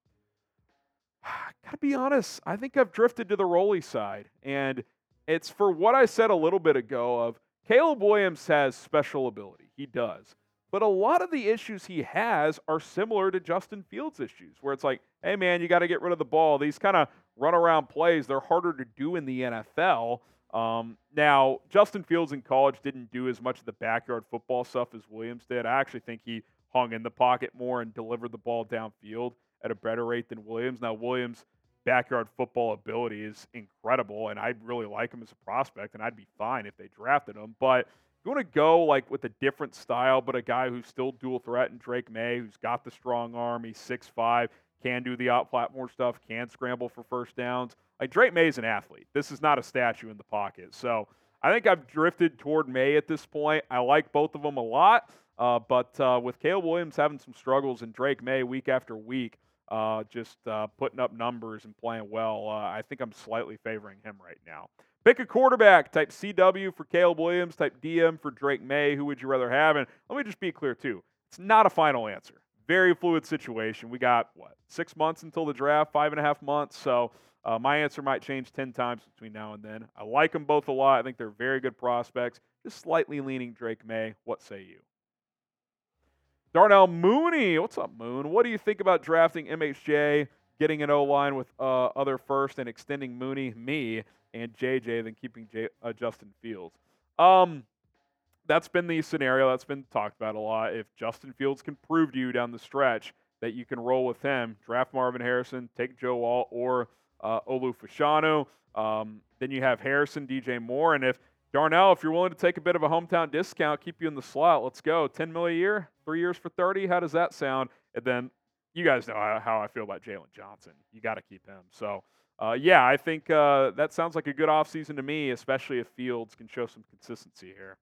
Gotta be honest, I think I've drifted to the Rolly side, and it's for what I said a little bit ago of Caleb Williams has special ability. He does. But a lot of the issues he has are similar to Justin Fields' issues, where it's like, hey, man, you got to get rid of the ball. These kind of run around plays, they're harder to do in the NFL. Um, now, Justin Fields in college didn't do as much of the backyard football stuff as Williams did. I actually think he hung in the pocket more and delivered the ball downfield at a better rate than Williams. Now, Williams backyard football ability is incredible, and I really like him as a prospect, and I'd be fine if they drafted him. But you want to go like with a different style, but a guy who's still dual threat and Drake Maye, who's got the strong arm, he's six five, can do the out platform stuff, can scramble for first downs. Like Drake Maye is an athlete. This is not a statue in the pocket. So I think I've drifted toward Maye at this point. I like both of them a lot. Uh, but uh, with Caleb Williams having some struggles and Drake Maye week after week, uh, just uh, putting up numbers and playing well. Uh, I think I'm slightly favoring him right now. Pick a quarterback, type CW for Caleb Williams, type DM for Drake Maye. Who would you rather have? And let me just be clear, too. It's not a final answer. Very fluid situation. We got, what, six months until the draft, five and a half months. So uh, my answer might change 10 times between now and then. I like them both a lot. I think they're very good prospects. Just slightly leaning Drake Maye. What say you? Darnell Mooney, what's up, Moon? What do you think about drafting MHJ, getting an O line with uh, other first, and extending Mooney, me, and JJ, then keeping J- uh, Justin Fields? Um, that's been the scenario that's been talked about a lot. If Justin Fields can prove to you down the stretch that you can roll with him. Draft Marvin Harrison, take Joe Alt or uh, Olu Fashanu. Um, then you have Harrison, DJ Moore, and if Darnell, if you're willing to take a bit of a hometown discount, keep you in the slot. Let's go. 10 mil a year, three years for 30. How does that sound? And then you guys know how I feel about Jaylon Johnson. You got to keep him. So, uh, yeah, I think uh, that sounds like a good offseason to me, especially if Fields can show some consistency here.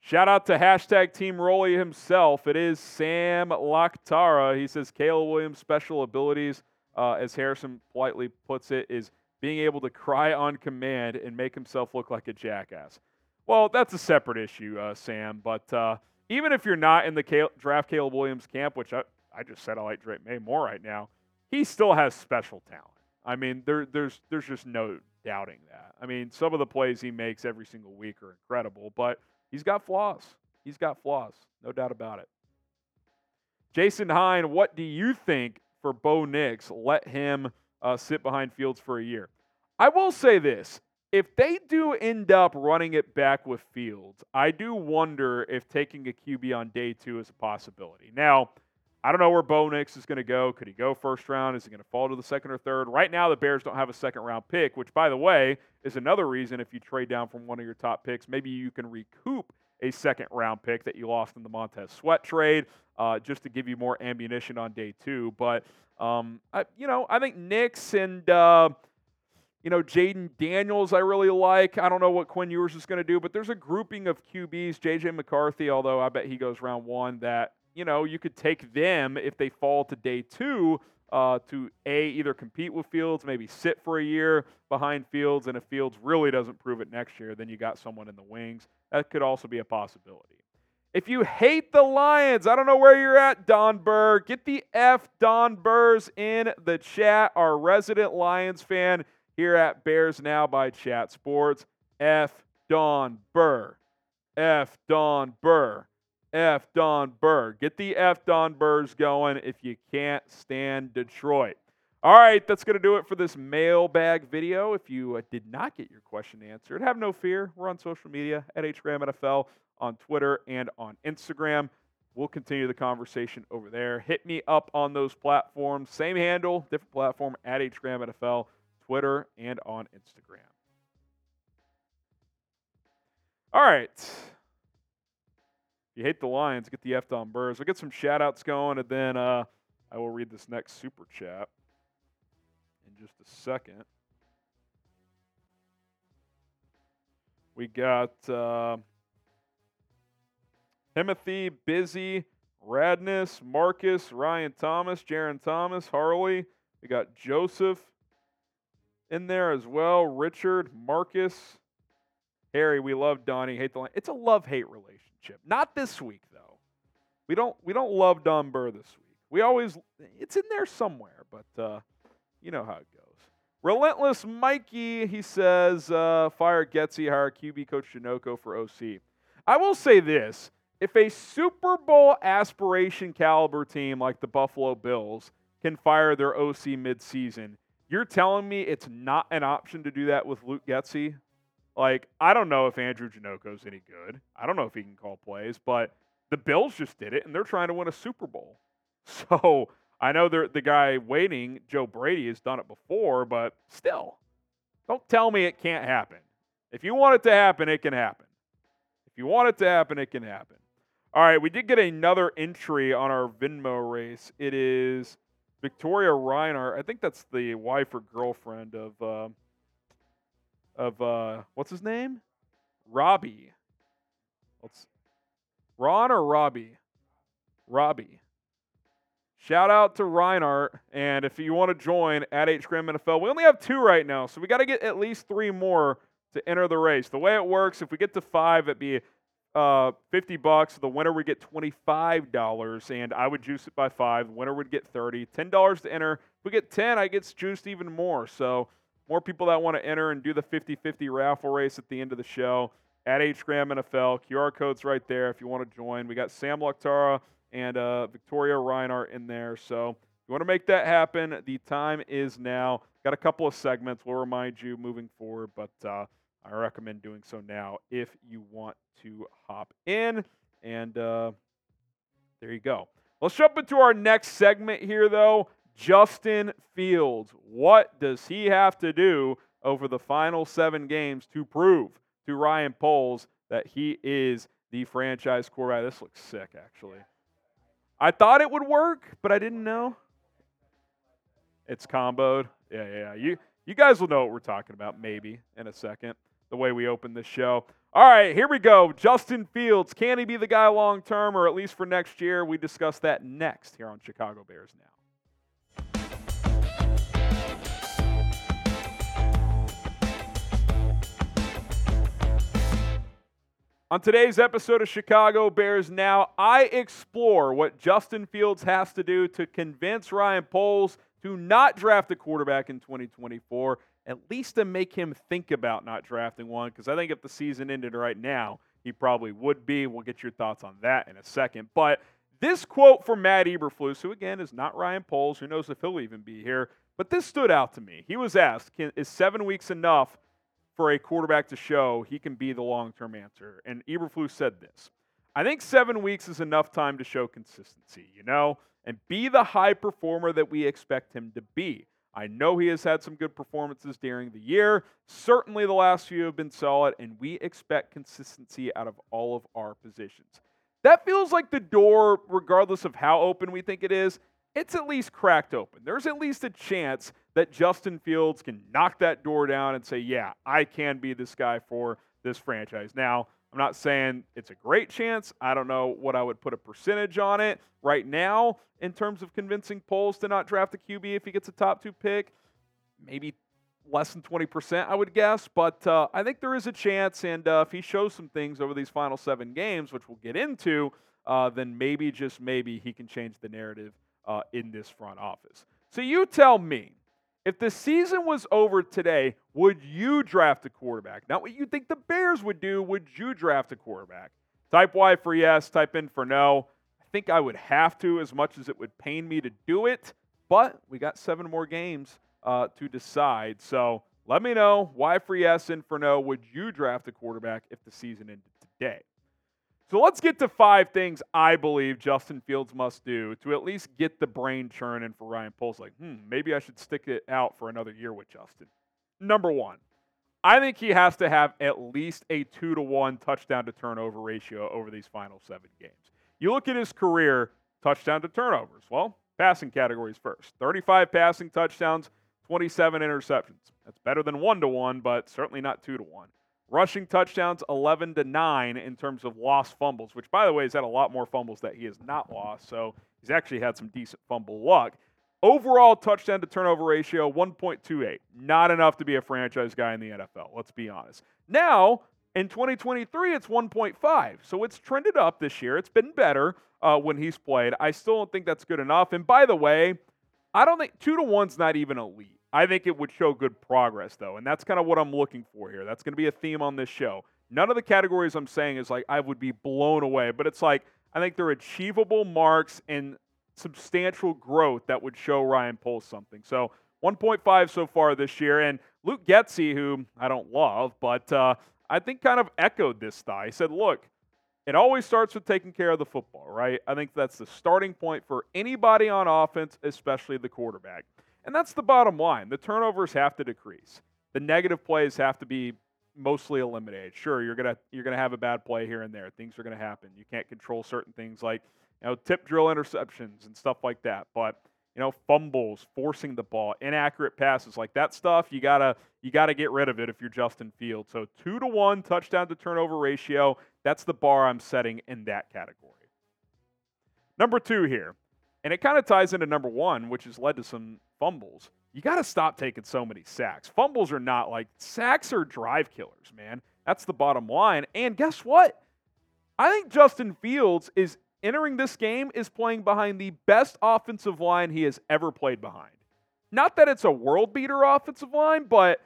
Shout out to hashtag Team Rolly himself. It is Sam Lakhtara. He says Caleb Williams' special abilities, uh, as Harrison politely puts it, is being able to cry on command and make himself look like a jackass. Well, that's a separate issue, uh, Sam. But uh, even if you're not in the Cal- draft Caleb Williams camp, which I, I just said I like Drake Maye more right now, he still has special talent. I mean, there, there's there's just no doubting that. I mean, some of the plays he makes every single week are incredible, but he's got flaws. He's got flaws, no doubt about it. Jason Hine, what do you think for Bo Nix? Let him uh, sit behind Fields for a year. I will say this. If they do end up running it back with Fields, I do wonder if taking a QB on day two is a possibility. Now, I don't know where Bo Nix is going to go. Could he go first round? Is he going to fall to the second or third? Right now, the Bears don't have a second round pick, which, by the way, is another reason if you trade down from one of your top picks, maybe you can recoup a second round pick that you lost in the Montez Sweat trade uh, just to give you more ammunition on day two. But, um, I, you know, I think Nix and. Uh, you know, Jayden Daniels, I really like. I don't know what Quinn Ewers is going to do, but there's a grouping of QBs. JJ McCarthy, although I bet he goes round one, that you know, you could take them if they fall to day two uh, to A, either compete with Fields, maybe sit for a year behind Fields, and if Fields really doesn't prove it next year, then you got someone in the wings. That could also be a possibility. If you hate the Lions, I don't know where you're at, Don Burr. Get the F Don Burrs in the chat, our resident Lions fan here at Bears Now by Chat Sports. F Don Burr. F Don Burr. F Don Burr. Get the F Don Burrs going if you can't stand Detroit. All right, that's going to do it for this mailbag video. If you uh, did not get your question answered, have no fear. We're on social media at NFL on Twitter and on Instagram. We'll continue the conversation over there. Hit me up on those platforms. Same handle, different platform at NFL, Twitter, and on Instagram. All right you hate the Lions, get the F Don Burrs. We'll get some shout outs going, and then uh, I will read this next super chat in just a second. We got uh, Timothy, Busy, Radness, Marcus, Ryan Thomas, Jaron Thomas, Harley. We got Joseph in there as well. Richard, Marcus, Harry. We love Donnie. Hate the line. It's a love hate relationship championship. Not this week though. We don't we don't love Don Burr this week. We always it's in there somewhere, but uh, you know how it goes. Relentless Mikey, he says, uh, fire Getsy, hire QB coach Janocko for OC. I will say this: if a Super Bowl aspiration caliber team like the Buffalo Bills can fire their OC midseason, you're telling me it's not an option to do that with Luke Getsy? Like, I don't know if Andrew Janocko's any good. I don't know if he can call plays, but the Bills just did it, and they're trying to win a Super Bowl. So I know the guy waiting, Joe Brady, has done it before, but still, don't tell me it can't happen. If you want it to happen, it can happen. If you want it to happen, it can happen. All right, we did get another entry on our Venmo race. It is Victoria Reinhardt. I think that's the wife or girlfriend of. Uh, of uh, what's his name? Robbie. Let's Ron or Robbie? Robbie. Shout out to Reinhardt. And if you want to join at H Graham NFL, we only have two right now, so we got to get at least three more to enter the race. The way it works, if we get to five, it'd be uh, 50 bucks. The winner would get $25, and I would juice it by five. The winner would get 30. $10 to enter. If we get 10, I get juiced even more. So more people that want to enter and do the 50 50 raffle race at the end of the show at H Graham NFL. QR code's right there if you want to join. We got Sam Lakhtara and uh, Victoria Reinhardt in there. So if you want to make that happen, the time is now. Got a couple of segments. We'll remind you moving forward, but uh, I recommend doing so now if you want to hop in. And uh, there you go. Let's jump into our next segment here, though. Justin Fields. What does he have to do over the final seven games to prove to Ryan Poles that he is the franchise quarterback? This looks sick, actually. I thought it would work, but I didn't know. It's comboed. Yeah, yeah, yeah. You, you guys will know what we're talking about maybe in a second, the way we open this show. All right, here we go. Justin Fields. Can he be the guy long term or at least for next year? We discuss that next here on Chicago Bears Now. On today's episode of Chicago Bears Now, I explore what Justin Fields has to do to convince Ryan Poles to not draft a quarterback in 2024, at least to make him think about not drafting one, because I think if the season ended right now, he probably would be. We'll get your thoughts on that in a second. But this quote from Matt Eberflus, who again is not Ryan Poles, who knows if he'll even be here, but this stood out to me. He was asked, Is seven weeks enough for a quarterback to show he can be the long term answer. And Eberflus said this I think seven weeks is enough time to show consistency, you know, and be the high performer that we expect him to be. I know he has had some good performances during the year. Certainly, the last few have been solid, and we expect consistency out of all of our positions. That feels like the door, regardless of how open we think it is, it's at least cracked open. There's at least a chance that Justin Fields can knock that door down and say, yeah, I can be this guy for this franchise. Now, I'm not saying it's a great chance. I don't know what I would put a percentage on it right now in terms of convincing Poles to not draft a QB if he gets a top two pick. Maybe less than 20%, I would guess. But uh, I think there is a chance. And uh, if he shows some things over these final seven games, which we'll get into, uh, then maybe, just maybe, he can change the narrative uh, in this front office. So you tell me if the season was over today, would you draft a quarterback? Not what you think the Bears would do. Would you draft a quarterback? Type Y for yes, type in for no. I think I would have to as much as it would pain me to do it, but we got seven more games uh, to decide. So let me know. Y for yes and for no. Would you draft a quarterback if the season ended today? So let's get to five things I believe Justin Fields must do to at least get the brain churning for Ryan Poles. Like, hmm, maybe I should stick it out for another year with Justin. Number one, I think he has to have at least a two to one touchdown to turnover ratio over these final seven games. You look at his career, touchdown to turnovers. Well, passing categories first 35 passing touchdowns, 27 interceptions. That's better than one to one, but certainly not two to one. Rushing touchdowns 11 to 9 in terms of lost fumbles, which by the way, he's had a lot more fumbles that he has not lost, so he's actually had some decent fumble luck. Overall touchdown to turnover ratio 1.28. Not enough to be a franchise guy in the NFL, let's be honest. Now, in 2023, it's 1.5. So it's trended up this year. It's been better uh, when he's played. I still don't think that's good enough. And by the way, I don't think two to one's not even elite. I think it would show good progress, though. And that's kind of what I'm looking for here. That's going to be a theme on this show. None of the categories I'm saying is like I would be blown away, but it's like I think they're achievable marks and substantial growth that would show Ryan Poles something. So 1.5 so far this year. And Luke Getsy, who I don't love, but uh, I think kind of echoed this thought. He said, look, it always starts with taking care of the football, right? I think that's the starting point for anybody on offense, especially the quarterback. And that's the bottom line. The turnovers have to decrease. The negative plays have to be mostly eliminated. Sure, you're gonna you're gonna have a bad play here and there. Things are gonna happen. You can't control certain things like you know tip drill interceptions and stuff like that. But you know fumbles, forcing the ball, inaccurate passes, like that stuff. You gotta you gotta get rid of it if you're Justin Fields. So two to one touchdown to turnover ratio. That's the bar I'm setting in that category. Number two here, and it kind of ties into number one, which has led to some fumbles. You got to stop taking so many sacks. Fumbles are not like sacks are drive killers, man. That's the bottom line. And guess what? I think Justin Fields is entering this game is playing behind the best offensive line he has ever played behind. Not that it's a world beater offensive line, but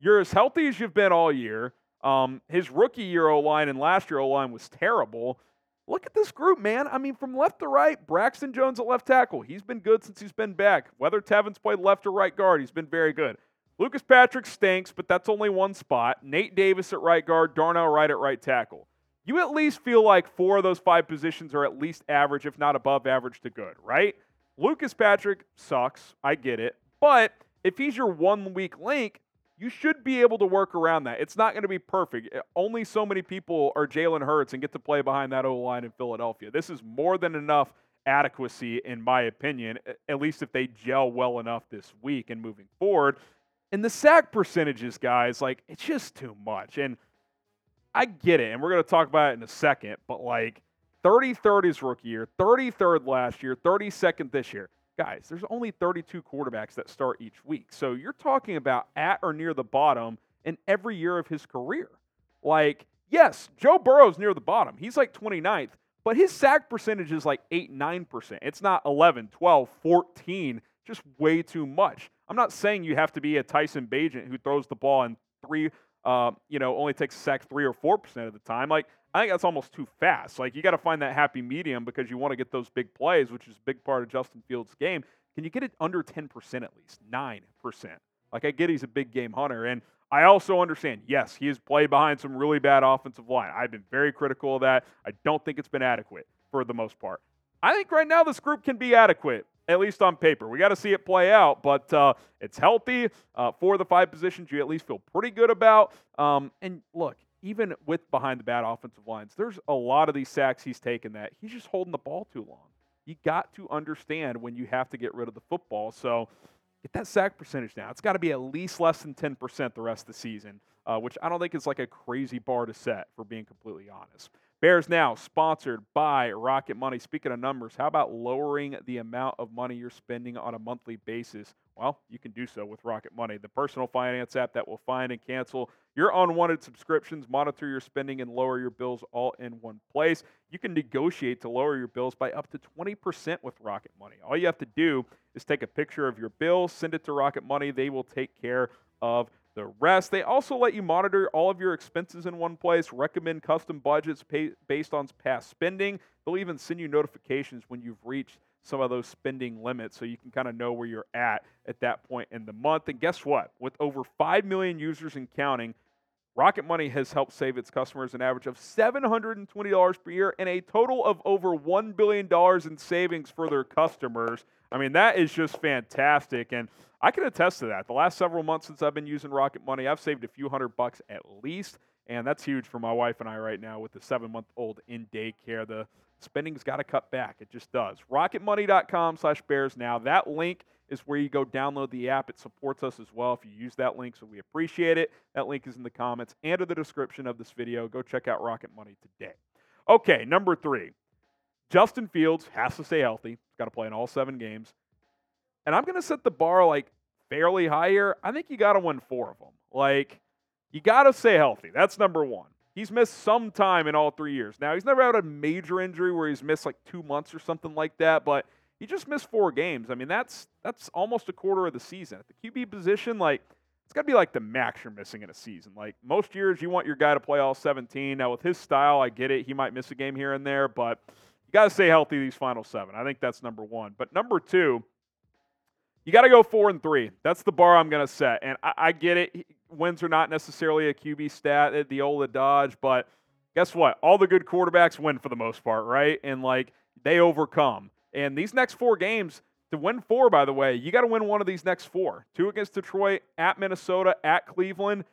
you're as healthy as you've been all year. Um, his rookie year O line and last year O line was terrible. Look at this group, man. I mean, from left to right, Braxton Jones at left tackle. He's been good since he's been back. Whether Teven's played left or right guard, he's been very good. Lucas Patrick stinks, but that's only one spot. Nate Davis at right guard, Darnell Wright at right tackle. you at least feel like four of those five positions are at least average, if not above average to good, right? Lucas Patrick sucks. I get it. But if he's your one weak link, you should be able to work around that. It's not going to be perfect. Eh, only so many people are Jalen Hurts and get to play behind that O line in Philadelphia. This is more than enough adequacy, in my opinion, at least if they gel well enough this week and moving forward. And the sack percentages, guys, like, it's just too much. And I get it, and we're going to talk about it in a second, but like 33rd is rookie year, 33rd last year, 32nd this year. Guys, there's only 32 quarterbacks that start each week. So you're talking about at or near the bottom in every year of his career. Like, yes, Joe Burrow's near the bottom. He's like 29th, but his sack percentage is like 8, 9%. It's not 11, 12, 14, just way too much. I'm not saying you have to be a Tyson Bagent who throws the ball in three uh, you know, only takes a sack three or four percent of the time. Like I think that's almost too fast. Like you got to find that happy medium because you want to get those big plays, which is a big part of Justin Fields' game. Can you get it under ten percent at least, nine percent? Like I get he's a big game hunter, and I also understand. Yes, he has played behind some really bad offensive line. I've been very critical of that. I don't think it's been adequate for the most part. I think right now this group can be adequate at least on paper. We got to see it play out, but uh, it's healthy uh, for the five positions you at least feel pretty good about. Um, and look, even with behind the bad offensive lines, there's a lot of these sacks he's taken that he's just holding the ball too long. You got to understand when you have to get rid of the football. So get that sack percentage down. It's got to be at least less than 10% the rest of the season, uh, which I don't think is like a crazy bar to set, for being completely honest. Bears Now, sponsored by Rocket Money. Speaking of numbers, how about lowering the amount of money you're spending on a monthly basis? Well, you can do so with Rocket Money, the personal finance app that will find and cancel your unwanted subscriptions, monitor your spending, and lower your bills all in one place. You can negotiate to lower your bills by up to 20% with Rocket Money. All you have to do is take a picture of your bill, send it to Rocket Money. They will take care of the rest. They also let you monitor all of your expenses in one place, recommend custom budgets pay, based on past spending. They'll even send you notifications when you've reached some of those spending limits so you can kind of know where you're at at that point in the month. And guess what? With over 5 million users and counting, Rocket Money has helped save its customers an average of $720 per year and a total of over $1 billion in savings for their customers. I mean, that is just fantastic. And I can attest to that. The last several months since I've been using Rocket Money, I've saved a few hundred bucks at least. And that's huge for my wife and I right now with the seven month old in daycare. The spending's got to cut back. It just does. Rocketmoney.com slash bears now. That link is where you go download the app. It supports us as well if you use that link, so we appreciate it. That link is in the comments and in the description of this video. Go check out Rocket Money today. Okay, number three. Justin Fields has to stay healthy. He's got to play in all seven games. And I'm going to set the bar like fairly higher. I think you got to win four of them. Like, you got to stay healthy. That's number one. He's missed some time in all three years. Now, he's never had a major injury where he's missed like two months or something like that, but he just missed four games. I mean, that's that's almost a quarter of the season. At the QB position, like it's got to be like the max you're missing in a season. Like most years, you want your guy to play all 17. Now with his style, I get it. He might miss a game here and there, but you got to stay healthy these final seven. I think that's number one. But number two, you got to go four and three. That's the bar I'm going to set. And I, I, get it. Wins are not necessarily a QB stat, at the old Dodge, but guess what? All the good quarterbacks win for the most part, right? And like they overcome. And these next four games, to win four, by the way, you got to win one of these next four two against Detroit, at Minnesota, at Cleveland.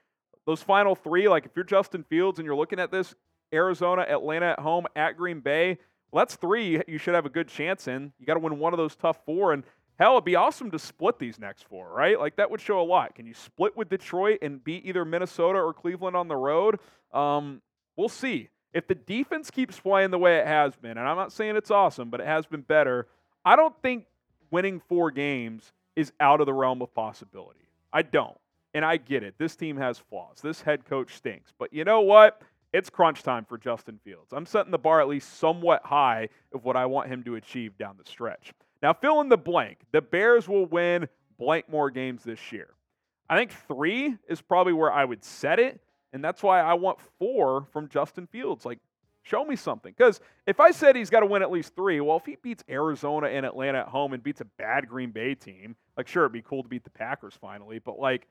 Those final three, like if you're Justin Fields and you're looking at this, Arizona, Atlanta at home, at Green Bay, well, that's three you should have a good chance in. You got to win one of those tough four. And hell, it'd be awesome to split these next four, right? Like that would show a lot. Can you split with Detroit and beat either Minnesota or Cleveland on the road? Um, we'll see. If the defense keeps playing the way it has been, and I'm not saying it's awesome, but it has been better, I don't think winning four games is out of the realm of possibility. I don't. And I get it. This team has flaws. This head coach stinks. But you know what? It's crunch time for Justin Fields. I'm setting the bar at least somewhat high of what I want him to achieve down the stretch. Now, fill in the blank. The Bears will win blank more games this year. I think three is probably where I would set it. And that's why I want four from Justin Fields. Like, show me something. Because if I said he's got to win at least three, well, if he beats Arizona and Atlanta at home and beats a bad Green Bay team, like, sure, it'd be cool to beat the Packers finally, but like,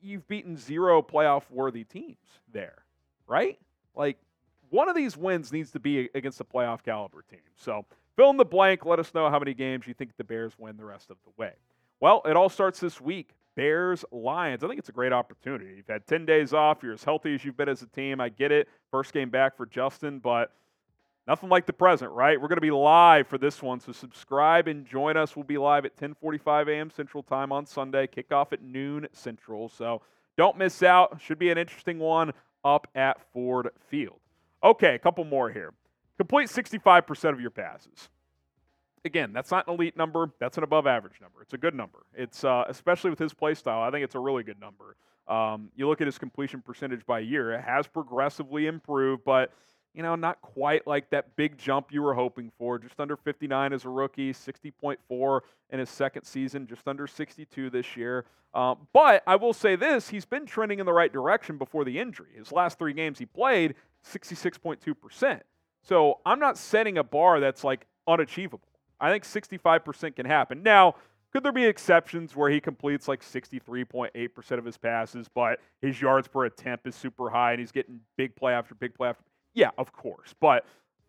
you've beaten zero playoff worthy teams there, right? Like, one of these wins needs to be against a playoff caliber team. So fill in the blank. Let us know how many games you think the Bears win the rest of the way. Well, it all starts this week. Bears Lions. I think it's a great opportunity. You've had 10 days off. You're as healthy as you've been as a team. I get it. First game back for Justin, but nothing like the present, right? We're going to be live for this one, so subscribe and join us. We'll be live at 10:45 a.m. Central Time on Sunday. Kickoff at noon Central. So don't miss out. Should be an interesting one up at Ford Field. Okay, a couple more here. Complete 65% of your passes. Again, that's not an elite number. That's an above average number. It's a good number. It's uh, especially with his play style. I think it's a really good number. Um, you look at his completion percentage by year; it has progressively improved, but you know, not quite like that big jump you were hoping for. Just under 59 as a rookie, 60.4 in his second season, just under 62 this year. Um, but I will say this he's been trending in the right direction before the injury. His last three games he played, 66.2%. So I'm not setting a bar that's like unachievable. I think 65% can happen. Now, could there be exceptions where he completes like 63.8% of his passes, but his yards per attempt is super high and he's getting big play after big play after? Yeah, of course. But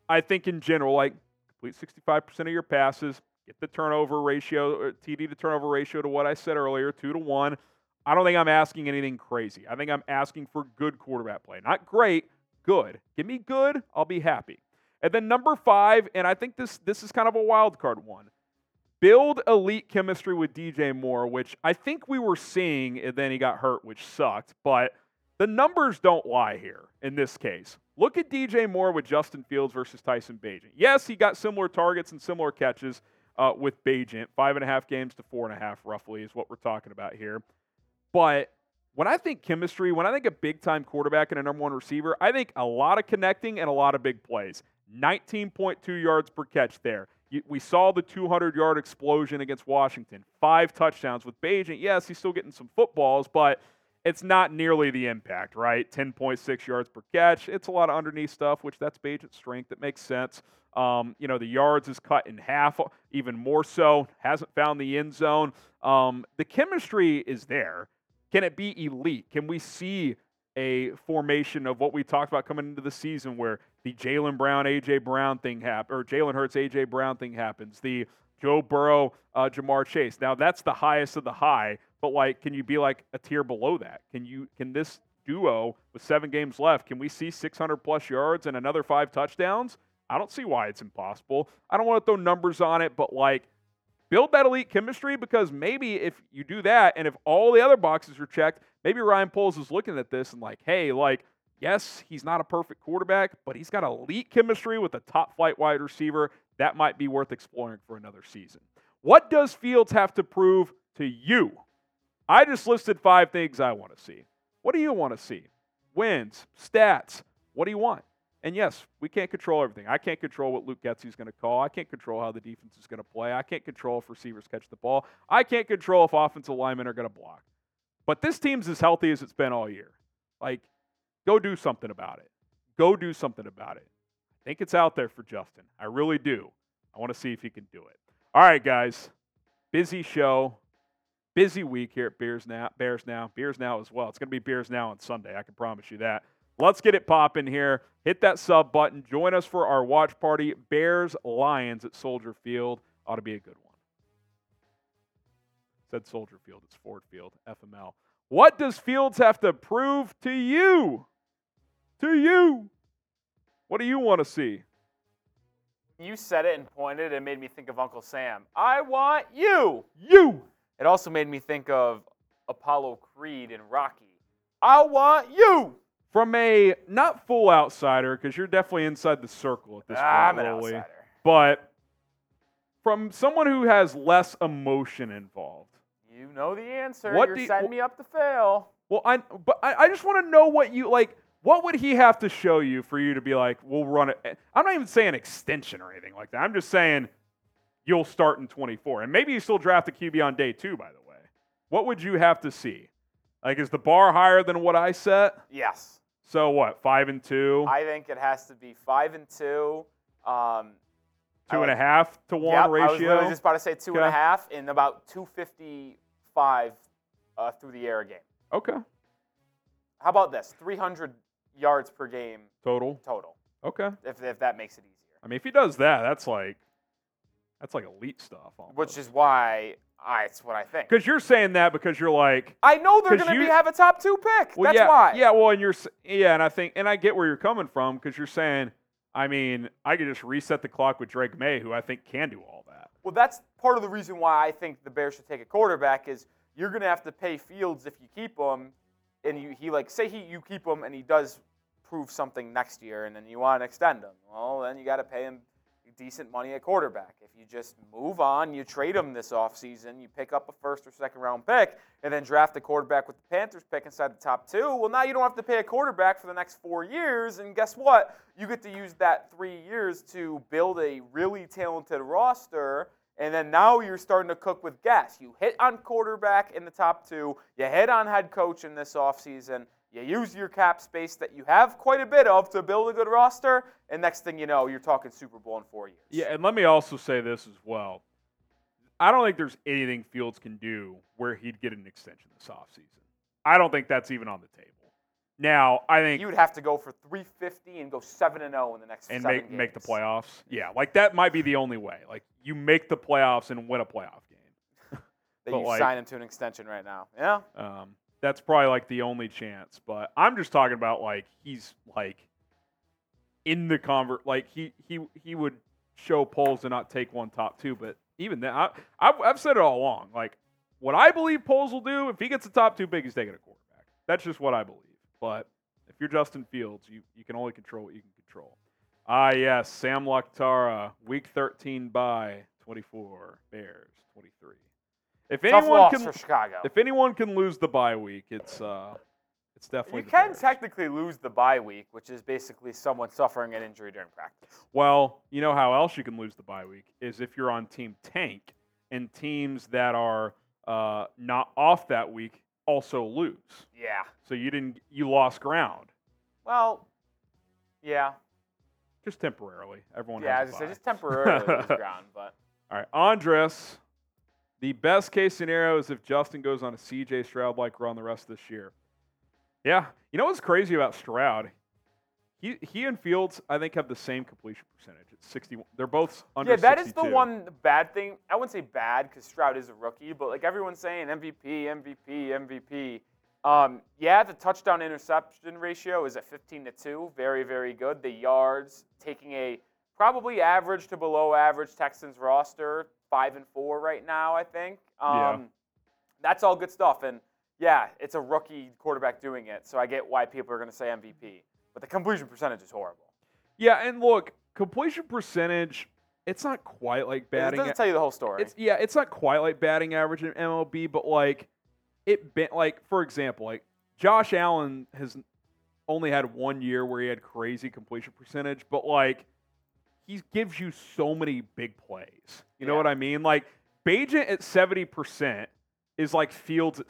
I think in general, like complete 65% of your passes, get the turnover ratio, TD to turnover ratio to what I said earlier, two to one. I don't think I'm asking anything crazy. I think I'm asking for good quarterback play. Not great, good. Give me good, I'll be happy. And then number five, and I think this this is kind of a wild card one. Build elite chemistry with DJ Moore, which I think we were seeing, and then he got hurt, which sucked. But the numbers don't lie here in this case. Look at DJ Moore with Justin Fields versus Tyson Bagent. Yes, he got similar targets and similar catches uh, with Bagent. Five and a half games to four and a half, roughly, is what we're talking about here. But when I think chemistry, when I think a big time quarterback and a number one receiver, I think a lot of connecting and a lot of big plays. 19.2 yards per catch there. We saw the 200 yard explosion against Washington. Five touchdowns with Bagent. Yes, he's still getting some footballs, but it's not nearly the impact, right? 10.6 yards per catch. It's a lot of underneath stuff, which that's Bagent's strength. That makes sense. Um, you know, the yards is cut in half, even more so. Hasn't found the end zone. Um, the chemistry is there. Can it be elite? Can we see a formation of what we talked about coming into the season where the Jalen Brown, A.J. Brown thing happens, or Jalen Hurts, A.J. Brown thing happens, the Joe Burrow, uh, Ja'Marr Chase. Now, that's the highest of the high but like, can you be like a tier below that? Can you can this duo with seven games left? Can we see 600 plus yards and another five touchdowns? I don't see why it's impossible. I don't want to throw numbers on it, but like build that elite chemistry because maybe if you do that and if all the other boxes are checked, maybe Ryan Poles is looking at this and like, hey, like, yes, he's not a perfect quarterback, but he's got elite chemistry with a top flight wide receiver. That might be worth exploring for another season. What does Fields have to prove to you? I just listed five things I want to see. What do you want to see? Wins, stats. What do you want? And yes, we can't control everything. I can't control what Luke Getsy's going to call. I can't control how the defense is going to play. I can't control if receivers catch the ball. I can't control if offensive linemen are going to block. But this team's as healthy as it's been all year. Like, go do something about it. Go do something about it. I think it's out there for Justin. I really do. I want to see if he can do it. All right, guys. Busy show busy week here at Bears Now, Bears Now, Bears Now as well. It's going to be Bears Now on Sunday. I can promise you that. Let's get it popping here. Hit that sub button. Join us for our watch party. Bears Lions at Soldier Field ought to be a good one. Said Soldier Field. It's Ford Field. FML. What does Fields have to prove to you? To you. What do you want to see? You said it and pointed and made me think of Uncle Sam. I want you. You. It also made me think of Apollo Creed and Rocky. I want you. From a not full outsider, because you're definitely inside the circle at this ah, point, I'm an outsider. But from someone who has less emotion involved. You know the answer. What you're setting me up to fail. Well, I but I, I just want to know what you like. What would he have to show you for you to be like, we'll run it? I'm not even saying extension or anything like that. I'm just saying you'll start in 24. And maybe you still draft a QB on day two, by the way. What would you have to see? Like, is the bar higher than what I set? Yes. So what? Five and two. I think it has to be five and two. Um, two and a half to one yep, ratio. I was literally just about to say two okay. and a half in about 255 uh, through the air game. Okay. How about this? 300 yards per game total. Total. Okay. If if that makes it easier. I mean, if he does that, that's like that's like elite stuff. Almost. Which is why I, it's what I think. because you're saying that because you're like, I know they're going to have a top two pick. well, That's yeah, why. yeah. Well, and you're yeah, and I think, and I get where you're coming from because you're saying, I mean, I could just reset the clock with Drake Maye, who I think can do all that. Well, that's part of the reason why I think the Bears should take a quarterback is you're going to have to pay Fields if you keep him, and you he like say he you keep him and he does prove something next year, and then you want to extend him. Well, then you got to pay him decent money at quarterback. If you just move on, you trade him this offseason, you pick up a first or second round pick, and then draft a quarterback with the Panthers pick inside the top two. Well, now you don't have to pay a quarterback for the next four years, and guess what? You get to use that three years to build a really talented roster. And then now you're starting to cook with gas. You hit on quarterback in the top two. You hit on head coach in this offseason. You use your cap space that you have quite a bit of to build a good roster. And next thing you know, you're talking Super Bowl in four years. Yeah, and let me also say this as well. I don't think there's anything Fields can do where he'd get an extension this offseason. I don't think that's even on the table. Now, I think You would have to go for 350 and go 7 and 0 in the next and make make the playoffs. Yeah, like that might be the only way. Like you make the playoffs and win a playoff game. That you like- sign him to an extension right now. Yeah. Um, that's probably like the only chance. But I'm just talking about like he's like in the convert. Like he he he would show Poles and not take one top two. But even then, I, I've, I've said it all along. Like what I believe Poles will do if he gets a top two pick, he's taking a quarterback. That's just what I believe. But if you're Justin Fields, you you can only control what you can control. Ah yes, Sam Laktara, week 13 by 24, Bears 23. If Tough anyone can for Chicago. if anyone can lose the bye week, it's uh, it's definitely. You can Bears. technically lose the bye week, which is basically someone suffering an injury during practice. Well, you know how else you can lose the bye week is if you're on Team Tank and teams that are uh, not off that week also lose. Yeah. So you didn't you lost ground Well, yeah. Just temporarily. Everyone Yeah, has I said, just temporarily ground, but All right, Andres. The best case scenario is if Justin goes on a CJ Stroud like run the rest of this year. Yeah, you know what's crazy about Stroud? He he and Fields I think have the same completion percentage. It's sixty. They're both under. yeah, that is the one bad thing. I wouldn't say bad because Stroud is a rookie, but like everyone's saying, MVP, MVP, MVP. Um, yeah, the touchdown interception ratio is at 15 to 2. Very, very good. The yards, taking a probably average to below average Texans roster, 5 and 4 right now, I think. Um, Yeah. That's all good stuff. And yeah, it's a rookie quarterback doing it, so I get why people are going to say MVP. But the completion percentage is horrible. Yeah, and look, completion percentage. It's not quite like batting. It doesn't tell you the whole story. It's yeah, it's not quite like batting average in MLB, but like it been like for example, like Josh Allen has only had one year where he had crazy completion percentage, but like he gives you so many big plays. You know what I mean? Like Bagent at seventy percent is like Fields at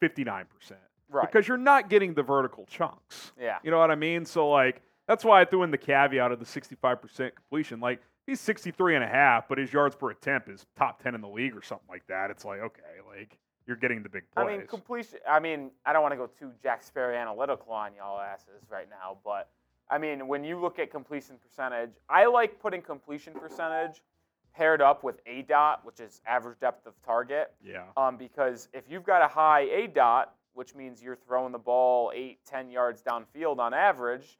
fifty nine percent right. because you're not getting the vertical chunks. yeah. You know what I mean? So like that's why I threw in the caveat of the 65% completion. Like he's 63 and a half, but his yards per attempt is top 10 in the league or something like that. It's like, okay, like you're getting the big points. I mean, completion. I mean, I don't want to go too Jack Sparrow analytical on y'all asses right now, but I mean, when you look at completion percentage, I like putting completion percentage paired up with A dot, which is average depth of target, yeah. um, because if you've got a high A dot, which means you're throwing the ball eight, ten yards downfield on average,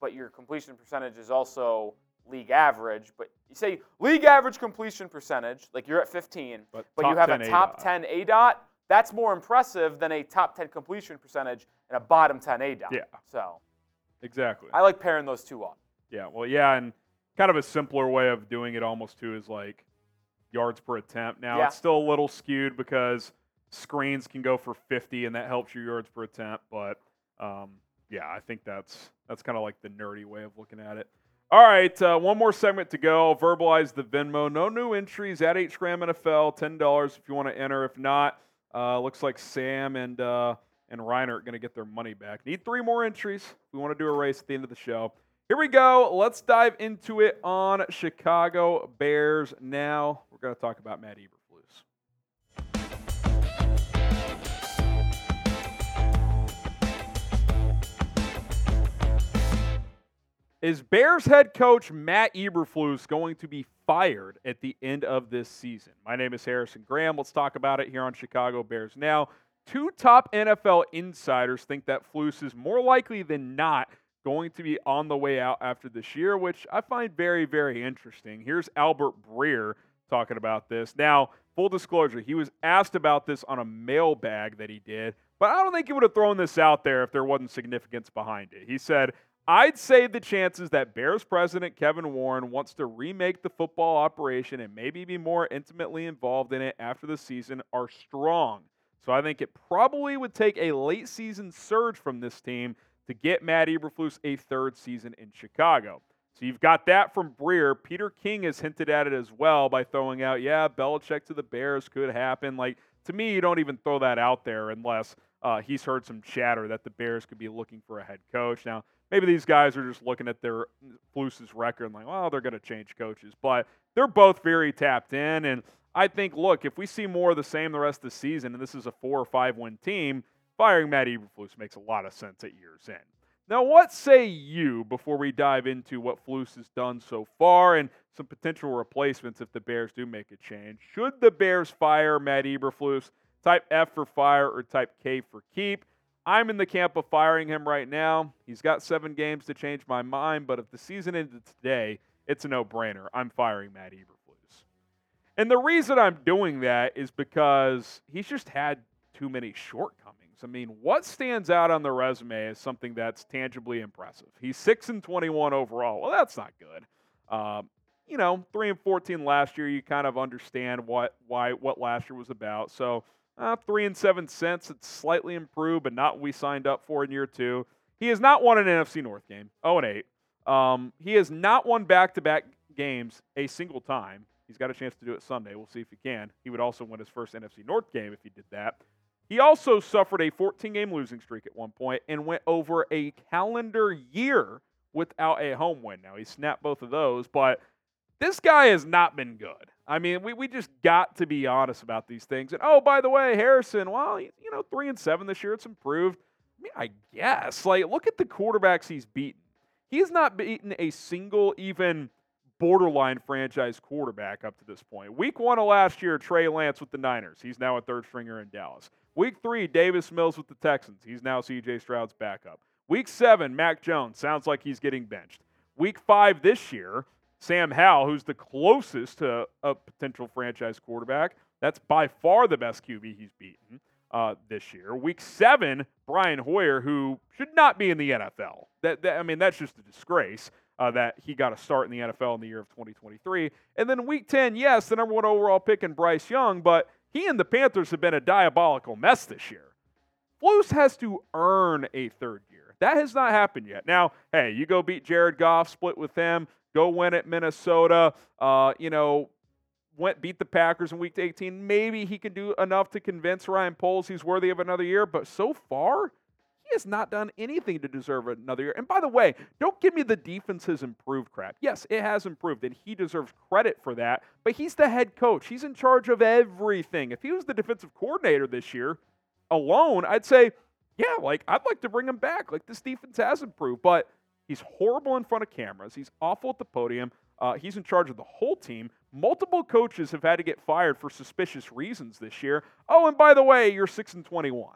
but your completion percentage is also league average. But you say league average completion percentage, like you're at 15, But, but you have a top ADOT. 10 A dot, that's more impressive than a top 10 completion percentage and a bottom 10 A dot. Yeah. So Exactly. I like pairing those two up. yeah. Well, yeah, and kind of a simpler way of doing it almost too is like yards per attempt. Now Yeah. it's still a little skewed because screens can go for 50 and that helps your yards per attempt, but um, yeah, I think that's that's kind of like the nerdy way of looking at it. All right, uh, one more segment to go. Verbalize the Venmo. No new entries at HGraham NFL. Ten dollars if you want to enter. If not, uh, looks like Sam and uh, and Reiner are going to get their money back. Need three more entries. We want to do a race at the end of the show. Here we go. Let's dive into it on Chicago Bears now. We're going to talk about Matt Eberflus. Is Bears head coach Matt Eberflus going to be fired at the end of this season? My name is Harrison Graham. Let's talk about it here on Chicago Bears Now. Two top NFL insiders think that Flus is more likely than not going to be on the way out after this year, which I find very, very interesting. Here's Albert Breer talking about this. Now, full disclosure, he was asked about this on a mailbag that he did, but I don't think he would have thrown this out there if there wasn't significance behind it. He said, I'd say the chances that Bears president Kevin Warren wants to remake the football operation and maybe be more intimately involved in it after the season are strong. So I think it probably would take a late season surge from this team to get Matt Eberflus a third season in Chicago. So you've got that from Breer. Peter King has hinted at it as well by throwing out, yeah, Belichick to the Bears could happen. Like, to me, you don't even throw that out there unless uh, he's heard some chatter that the Bears could be looking for a head coach. Now, maybe these guys are just looking at their Flus's record and like, well, they're going to change coaches. But they're both very tapped in. And I think, look, if we see more of the same the rest of the season, and this is a four or five win team, firing Matt Eberflus makes a lot of sense at year's end. Now, what say you before we dive into what Flus has done so far and some potential replacements if the Bears do make a change? Should the Bears fire Matt Eberflus? Type F for fire or type K for keep? I'm in the camp of firing him right now. He's got seven games to change my mind, but if the season ended today, it's a no brainer. I'm firing Matt Eberflus. And the reason I'm doing that is because he's just had too many shortcomings. I mean, what stands out on the resume is something that's tangibly impressive. He's 6 and 21 overall. Well, that's not good. Um, you know, 3 and 14 last year, you kind of understand what why what last year was about. So, uh, three and seven cents. It's slightly improved, but not what we signed up for in year two. He has not won an NFC North game. 0 and 8. Um, he has not won back-to-back games a single time. He's got a chance to do it Sunday. We'll see if he can. He would also win his first NFC North game if he did that. He also suffered a 14-game losing streak at one point and went over a calendar year without a home win. Now he snapped both of those, but this guy has not been good. I mean, we, we just got to be honest about these things. And oh, by the way, Harrison, well, you know, three and seven this year, it's improved. I mean, I guess. Like, look at the quarterbacks he's beaten. He has not beaten a single, even borderline franchise quarterback up to this point. Week one of last year, Trey Lance with the Niners. He's now a third stringer in Dallas. Week three, Davis Mills with the Texans. He's now CJ Stroud's backup. Week seven, Mac Jones. Sounds like he's getting benched. Week five this year, Sam Howell, who's the closest to a potential franchise quarterback. That's by far the best QB he's beaten uh, this year. Week seven, Brian Hoyer, who should not be in the NFL. That, that I mean, that's just a disgrace uh, that he got a start in the NFL in the year of 2023. And then week 10, yes, the number one overall pick in Bryce Young, but he and the Panthers have been a diabolical mess this year. Flus has to earn a third year. That has not happened yet. Now, hey, you go beat Jared Goff, split with him, go win at Minnesota. Uh, you know, went beat the Packers in Week 18. Maybe he can do enough to convince Ryan Poles he's worthy of another year. But so far, he has not done anything to deserve another year. And by the way, don't give me the defense has improved crap. Yes, it has improved, and he deserves credit for that. But he's the head coach. He's in charge of everything. If he was the defensive coordinator this year alone, I'd say, yeah, like I'd like to bring him back. Like this defense has improved, but He's horrible in front of cameras. He's awful at the podium. Uh, he's in charge of the whole team. Multiple coaches have had to get fired for suspicious reasons this year. Oh, and by the way, you're 6 and 21.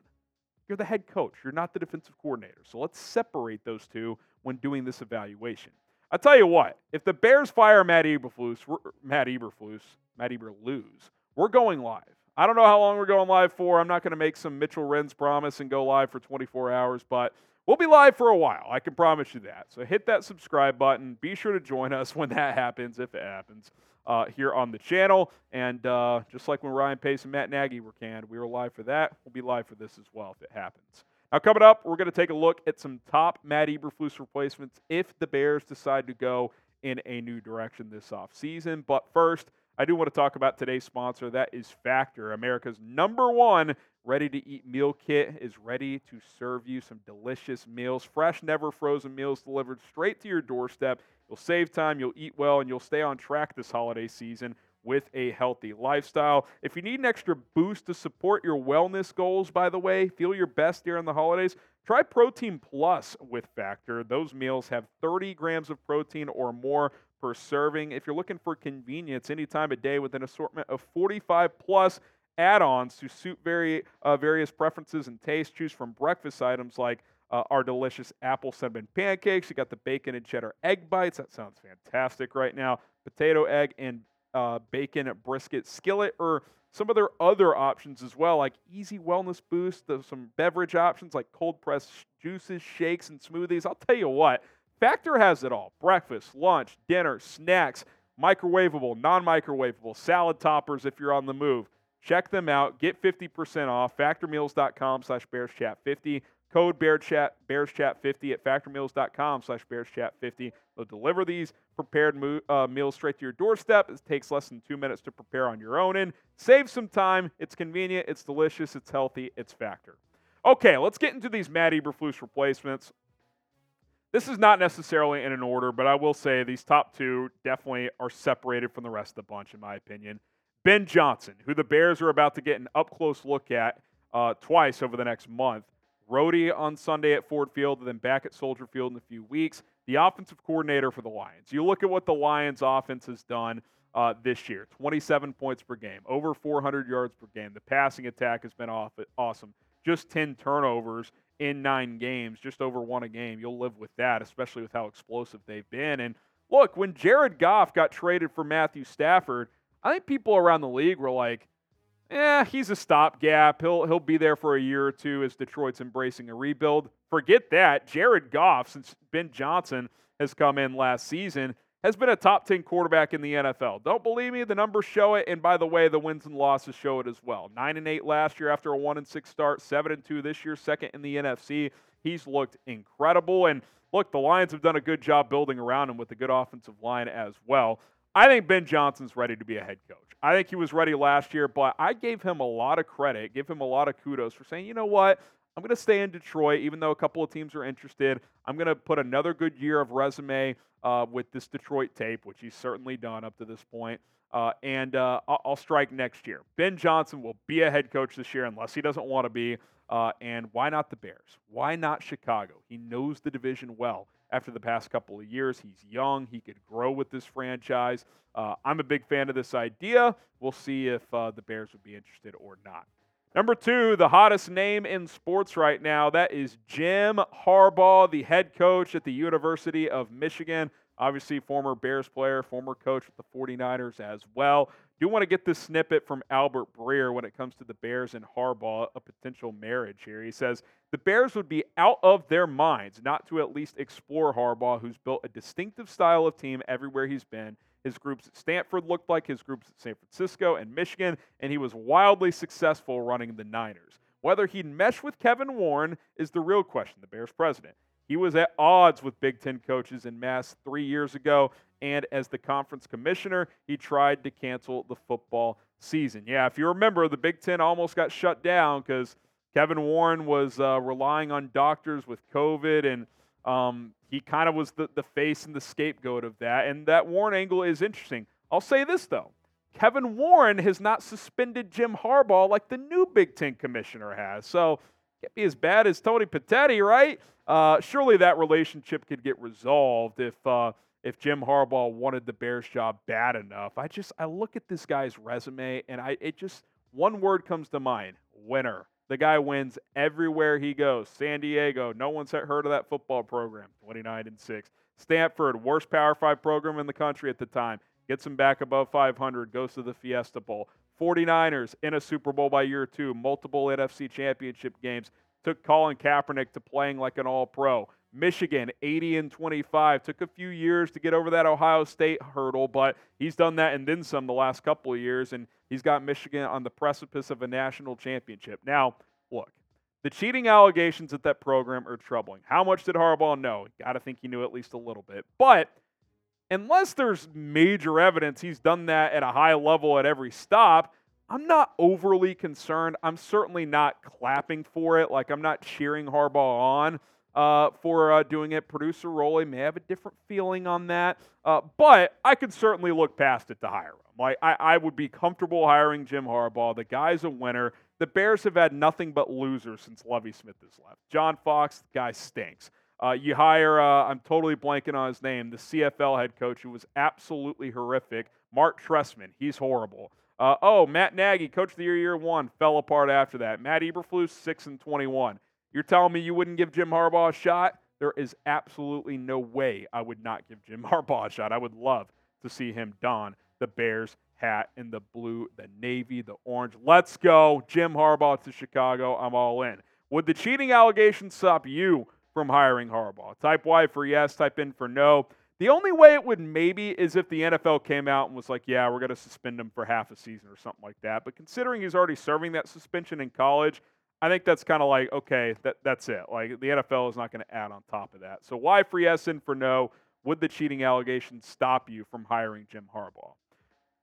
You're the head coach. You're not the defensive coordinator. So let's separate those two when doing this evaluation. I'll tell you what, if the Bears fire Matt Eberflus, Matt Eberflus, Matt Eberflus, we're going live. I don't know how long we're going live for. I'm not going to make some Mitchell Renz promise and go live for 24 hours, but We'll be live for a while. I can promise you that. So hit that subscribe button. Be sure to join us when that happens, if it happens, uh, here on the channel. And uh, just like when Ryan Pace and Matt Nagy were canned, we were live for that. We'll be live for this as well if it happens. Now, coming up, we're going to take a look at some top Matt Eberflus replacements if the Bears decide to go in a new direction this offseason. But first, I do want to talk about today's sponsor. That is Factor, America's number one ready to eat meal kit is ready to serve you some delicious meals, fresh, never frozen meals delivered straight to your doorstep. You'll save time, you'll eat well, and you'll stay on track this holiday season with a healthy lifestyle. If you need an extra boost to support your wellness goals, by the way, feel your best during the holidays, try Protein Plus with Factor. Those meals have 30 grams of protein or more per serving. If you're looking for convenience any time of day with an assortment of 45 plus add-ons to suit very uh, various preferences and tastes, choose from breakfast items like uh, our delicious apple cinnamon pancakes. You got the bacon and cheddar egg bites. That sounds fantastic right now. Potato, egg, and uh, bacon brisket skillet, or some of their other options as well, like easy wellness boost, There's some beverage options like cold pressed juices, shakes, and smoothies. I'll tell you what, Factor has it all breakfast, lunch, dinner, snacks, microwavable, non microwavable, salad toppers if you're on the move. Check them out. Get 50% off. Factormeals.com slash BearsChat50. Code BearChat, BearsChat50 at factormeals.com slash BearsChat50. They'll deliver these prepared mo- uh, meals straight to your doorstep. It takes less than two minutes to prepare on your own and save some time. It's convenient, it's delicious, it's healthy, it's Factor. Okay, let's get into these Matt Eberflus replacements. This is not necessarily in an order, but I will say these top two definitely are separated from the rest of the bunch, in my opinion. Ben Johnson, who the Bears are about to get an up close look at uh, twice over the next month. Rhodey on Sunday at Ford Field, and then back at Soldier Field in a few weeks. The offensive coordinator for the Lions. You look at what the Lions offense has done uh, this year 27 points per game, over 400 yards per game. The passing attack has been off, awesome. Just 10 turnovers in nine games, just over one a game. You'll live with that, especially with how explosive they've been. And look, when Jared Goff got traded for Matthew Stafford, I think people around the league were like, "Yeah, he's a stopgap. He'll he'll be there for a year or two as Detroit's embracing a rebuild." Forget that. Jared Goff, since Ben Johnson has come in last season, has been a top 10 quarterback in the NFL. Don't believe me? The numbers show it. And by the way, the wins and losses show it as well. 9 and 8 last year after a 1 and 6 start, 7 and 2 this year, second in the NFC. He's looked incredible. And look, the Lions have done a good job building around him with a good offensive line as well. I think Ben Johnson's ready to be a head coach. I think he was ready last year, but I gave him a lot of credit, give him a lot of kudos for saying, you know what? I'm going to stay in Detroit, even though a couple of teams are interested. I'm going to put another good year of resume uh, with this Detroit tape, which he's certainly done up to this point. Uh, and uh, I'll, strike next year. Ben Johnson will be a head coach this year unless he doesn't want to be. Uh, and why not the Bears? Why not Chicago? He knows the division well. After the past couple of years, he's young. He could grow with this franchise. Uh, I'm a big fan of this idea. We'll see if uh, the Bears would be interested or not. Number two, the hottest name in sports right now, that is Jim Harbaugh, the head coach at the University of Michigan. Obviously, former Bears player, former coach with the 49ers as well. Do want to get this snippet from Albert Breer when it comes to the Bears and Harbaugh, a potential marriage here. He says, The Bears would be out of their minds not to at least explore Harbaugh, who's built a distinctive style of team everywhere he's been his groups at Stanford looked like his groups at San Francisco and Michigan, and he was wildly successful running the Niners. Whether he'd mesh with Kevin Warren is the real question, the Bears president. He was at odds with Big Ten coaches in Mass three years ago, and as the conference commissioner, he tried to cancel the football season. Yeah, if you remember, the Big Ten almost got shut down because Kevin Warren was uh, relying on doctors with COVID and um, he kind of was the, the face and the scapegoat of that. And that Warren angle is interesting. I'll say this, though Kevin Warren has not suspended Jim Harbaugh like the new Big Ten commissioner has. So, can't be as bad as Tony Petitti, right? Uh, surely that relationship could get resolved if uh, if Jim Harbaugh wanted the Bears job bad enough. I just I look at this guy's resume and I it just one word comes to mind: winner. The guy wins everywhere he goes. San Diego, no one's heard of that football program, 29 and 6. Stanford, worst Power 5 program in the country at the time, gets him back above 500, goes to the Fiesta Bowl. 49ers in a Super Bowl by year two, multiple NFC championship games, took Colin Kaepernick to playing like an all pro. Michigan, 80 and 25. Took a few years to get over that Ohio State hurdle, but he's done that and then some the last couple of years, and he's got Michigan on the precipice of a national championship. Now, look, the cheating allegations at that program are troubling. How much did Harbaugh know? Got to think he knew at least a little bit. But unless there's major evidence he's done that at a high level at every stop, I'm not overly concerned. I'm certainly not clapping for it. Like, I'm not cheering Harbaugh on. Uh, for uh, doing it. Producer Rolly may have a different feeling on that, uh, but I could certainly look past it to hire him. Like I, I would be comfortable hiring Jim Harbaugh. The guy's a winner. The Bears have had nothing but losers since Lovie Smith has left. John Fox, the guy stinks. Uh, you hire, uh, I'm totally blanking on his name, the CFL head coach who was absolutely horrific, Mark Trestman. He's horrible. Uh, oh, Matt Nagy, coach of the year, year one, fell apart after that. Matt Eberflus, 6 and 21. You're telling me you wouldn't give Jim Harbaugh a shot? There is absolutely no way I would not give Jim Harbaugh a shot. I would love to see him don the Bears hat in the blue, the navy, the orange. Let's go. Jim Harbaugh to Chicago. I'm all in. Would the cheating allegations stop you from hiring Harbaugh? Type Y for yes, type in for no. The only way it would maybe is if the NFL came out and was like, yeah, we're going to suspend him for half a season or something like that. But considering he's already serving that suspension in college, I think that's kind of like, okay, that, that's it. Like, the NFL is not going to add on top of that. So, why free and for no? Would the cheating allegations stop you from hiring Jim Harbaugh?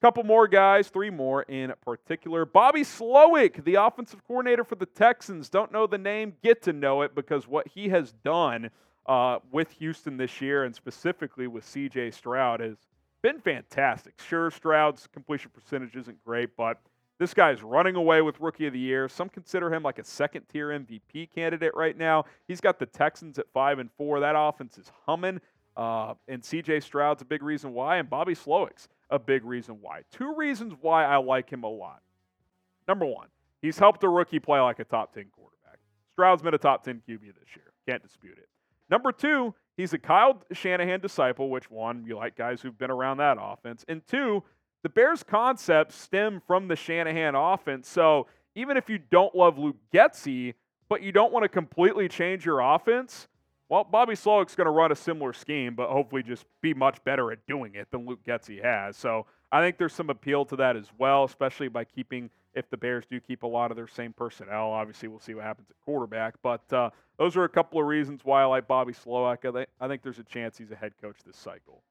Couple more guys, three more in particular. Bobby Slowik, the offensive coordinator for the Texans. Don't know the name, get to know it because what he has done uh, with Houston this year and specifically with CJ Stroud has been fantastic. Sure, Stroud's completion percentage isn't great, but this guy's running away with Rookie of the Year. Some consider him like a second tier MVP candidate right now. He's got the Texans at five and four. That offense is humming. Uh, and CJ Stroud's a big reason why, and Bobby Slowik's a big reason why. Two reasons why I like him a lot. Number one, he's helped a rookie play like a top 10 quarterback. Stroud's been a top 10 QB this year. Can't dispute it. Number two, he's a Kyle Shanahan disciple, which one, you like guys who've been around that offense. And two, the Bears' concepts stem from the Shanahan offense. So even if you don't love Luke Getsy, but you don't want to completely change your offense, well, Bobby Slowik's going to run a similar scheme, but hopefully just be much better at doing it than Luke Getsy has. So I think there's some appeal to that as well, especially by keeping – if the Bears do keep a lot of their same personnel. Obviously, we'll see what happens at quarterback. But uh, those are a couple of reasons why I like Bobby th- I think there's a chance he's a head coach this cycle.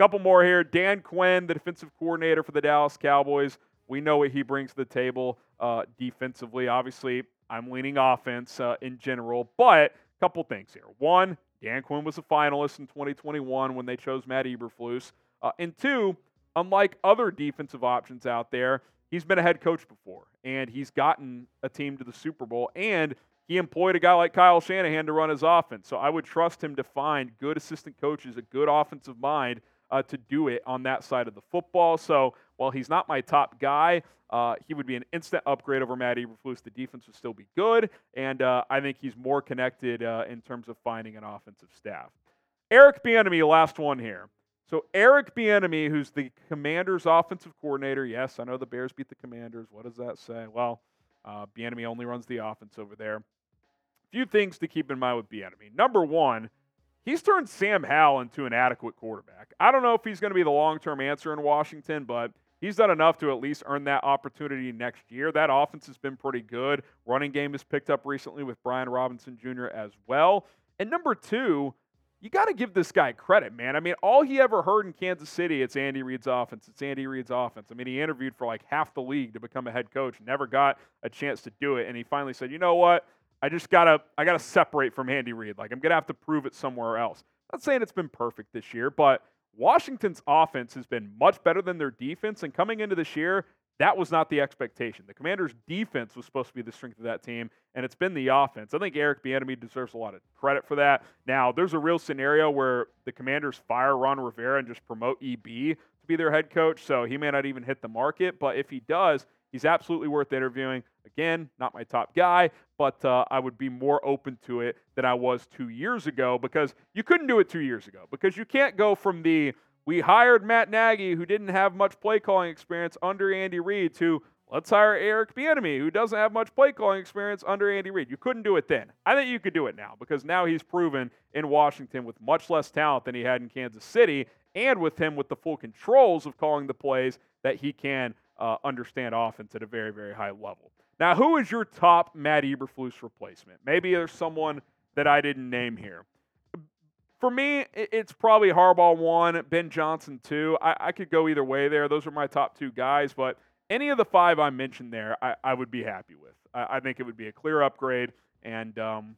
Couple more here. Dan Quinn, the defensive coordinator for the Dallas Cowboys. We know what he brings to the table uh, defensively. Obviously, I'm leaning offense uh, in general, but a couple things here. One, Dan Quinn was a finalist in 2021 when they chose Matt Eberflus. Uh, and two, unlike other defensive options out there, he's been a head coach before, and he's gotten a team to the Super Bowl, and he employed a guy like Kyle Shanahan to run his offense. So I would trust him to find good assistant coaches, a good offensive mind uh, to do it on that side of the football. So while he's not my top guy, uh, he would be an instant upgrade over Matt Eberflus. The defense would still be good, and uh, I think he's more connected uh, in terms of finding an offensive staff. Eric Bieniemy, last one here. So Eric Bieniemy, who's the Commanders' offensive coordinator, yes, I know the Bears beat the Commanders. What does that say? Well, uh, Bieniemy only runs the offense over there. Few things to keep in mind with Bieniemy. Number one, he's turned Sam Howell into an adequate quarterback. I don't know if he's going to be the long-term answer in Washington, but he's done enough to at least earn that opportunity next year. That offense has been pretty good. Running game has picked up recently with Brian Robinson Jr. as well. And number two, you got to give this guy credit, man. I mean, all he ever heard in Kansas City, it's Andy Reid's offense. It's Andy Reid's offense. I mean, he interviewed for like half the league to become a head coach, never got a chance to do it, and he finally said, "You know what? I just gotta, I gotta separate from Andy Reid. Like, I'm gonna have to prove it somewhere else." Not saying it's been perfect this year, but Washington's offense has been much better than their defense, and coming into this year, that was not the expectation. The Commanders' defense was supposed to be the strength of that team, and it's been the offense. I think Eric Bieniemy deserves a lot of credit for that. Now, there's a real scenario where the Commanders fire Ron Rivera and just promote EB to be their head coach, so he may not even hit the market. But if he does, he's absolutely worth interviewing. Again, not my top guy, but uh, I would be more open to it than I was two years ago because you couldn't do it two years ago because you can't go from the we hired Matt Nagy, who didn't have much play calling experience under Andy Reid, to let's hire Eric Bieniemy, who doesn't have much play calling experience under Andy Reid. You couldn't do it then. I think you could do it now because now he's proven in Washington with much less talent than he had in Kansas City, and with him with the full controls of calling the plays that he can uh, understand offense at a very, very high level. Now, who is your top Matt Eberflus replacement? Maybe there's someone that I didn't name here for me, it's probably Harbaugh one, Ben Johnson two. I, I, could go either way there. Those are my top two guys, but any of the five I mentioned there, I, I would be happy with. I, I, think it would be a clear upgrade, and um,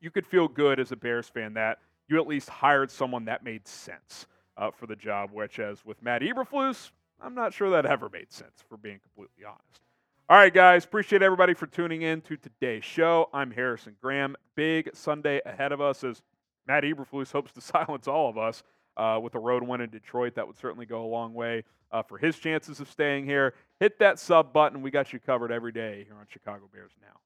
you could feel good as a Bears fan that you at least hired someone that made sense uh, for the job. Which, as with Matt Eberflus, I'm not sure that ever made sense, for being completely honest. All right, guys, appreciate everybody for tuning in to today's show. I'm Harrison Graham. Big Sunday ahead of us as Matt Eberflus hopes to silence all of us uh, with a road win in Detroit. That would certainly go a long way uh, for his chances of staying here. Hit that sub button. We got you covered every day here on Chicago Bears Now.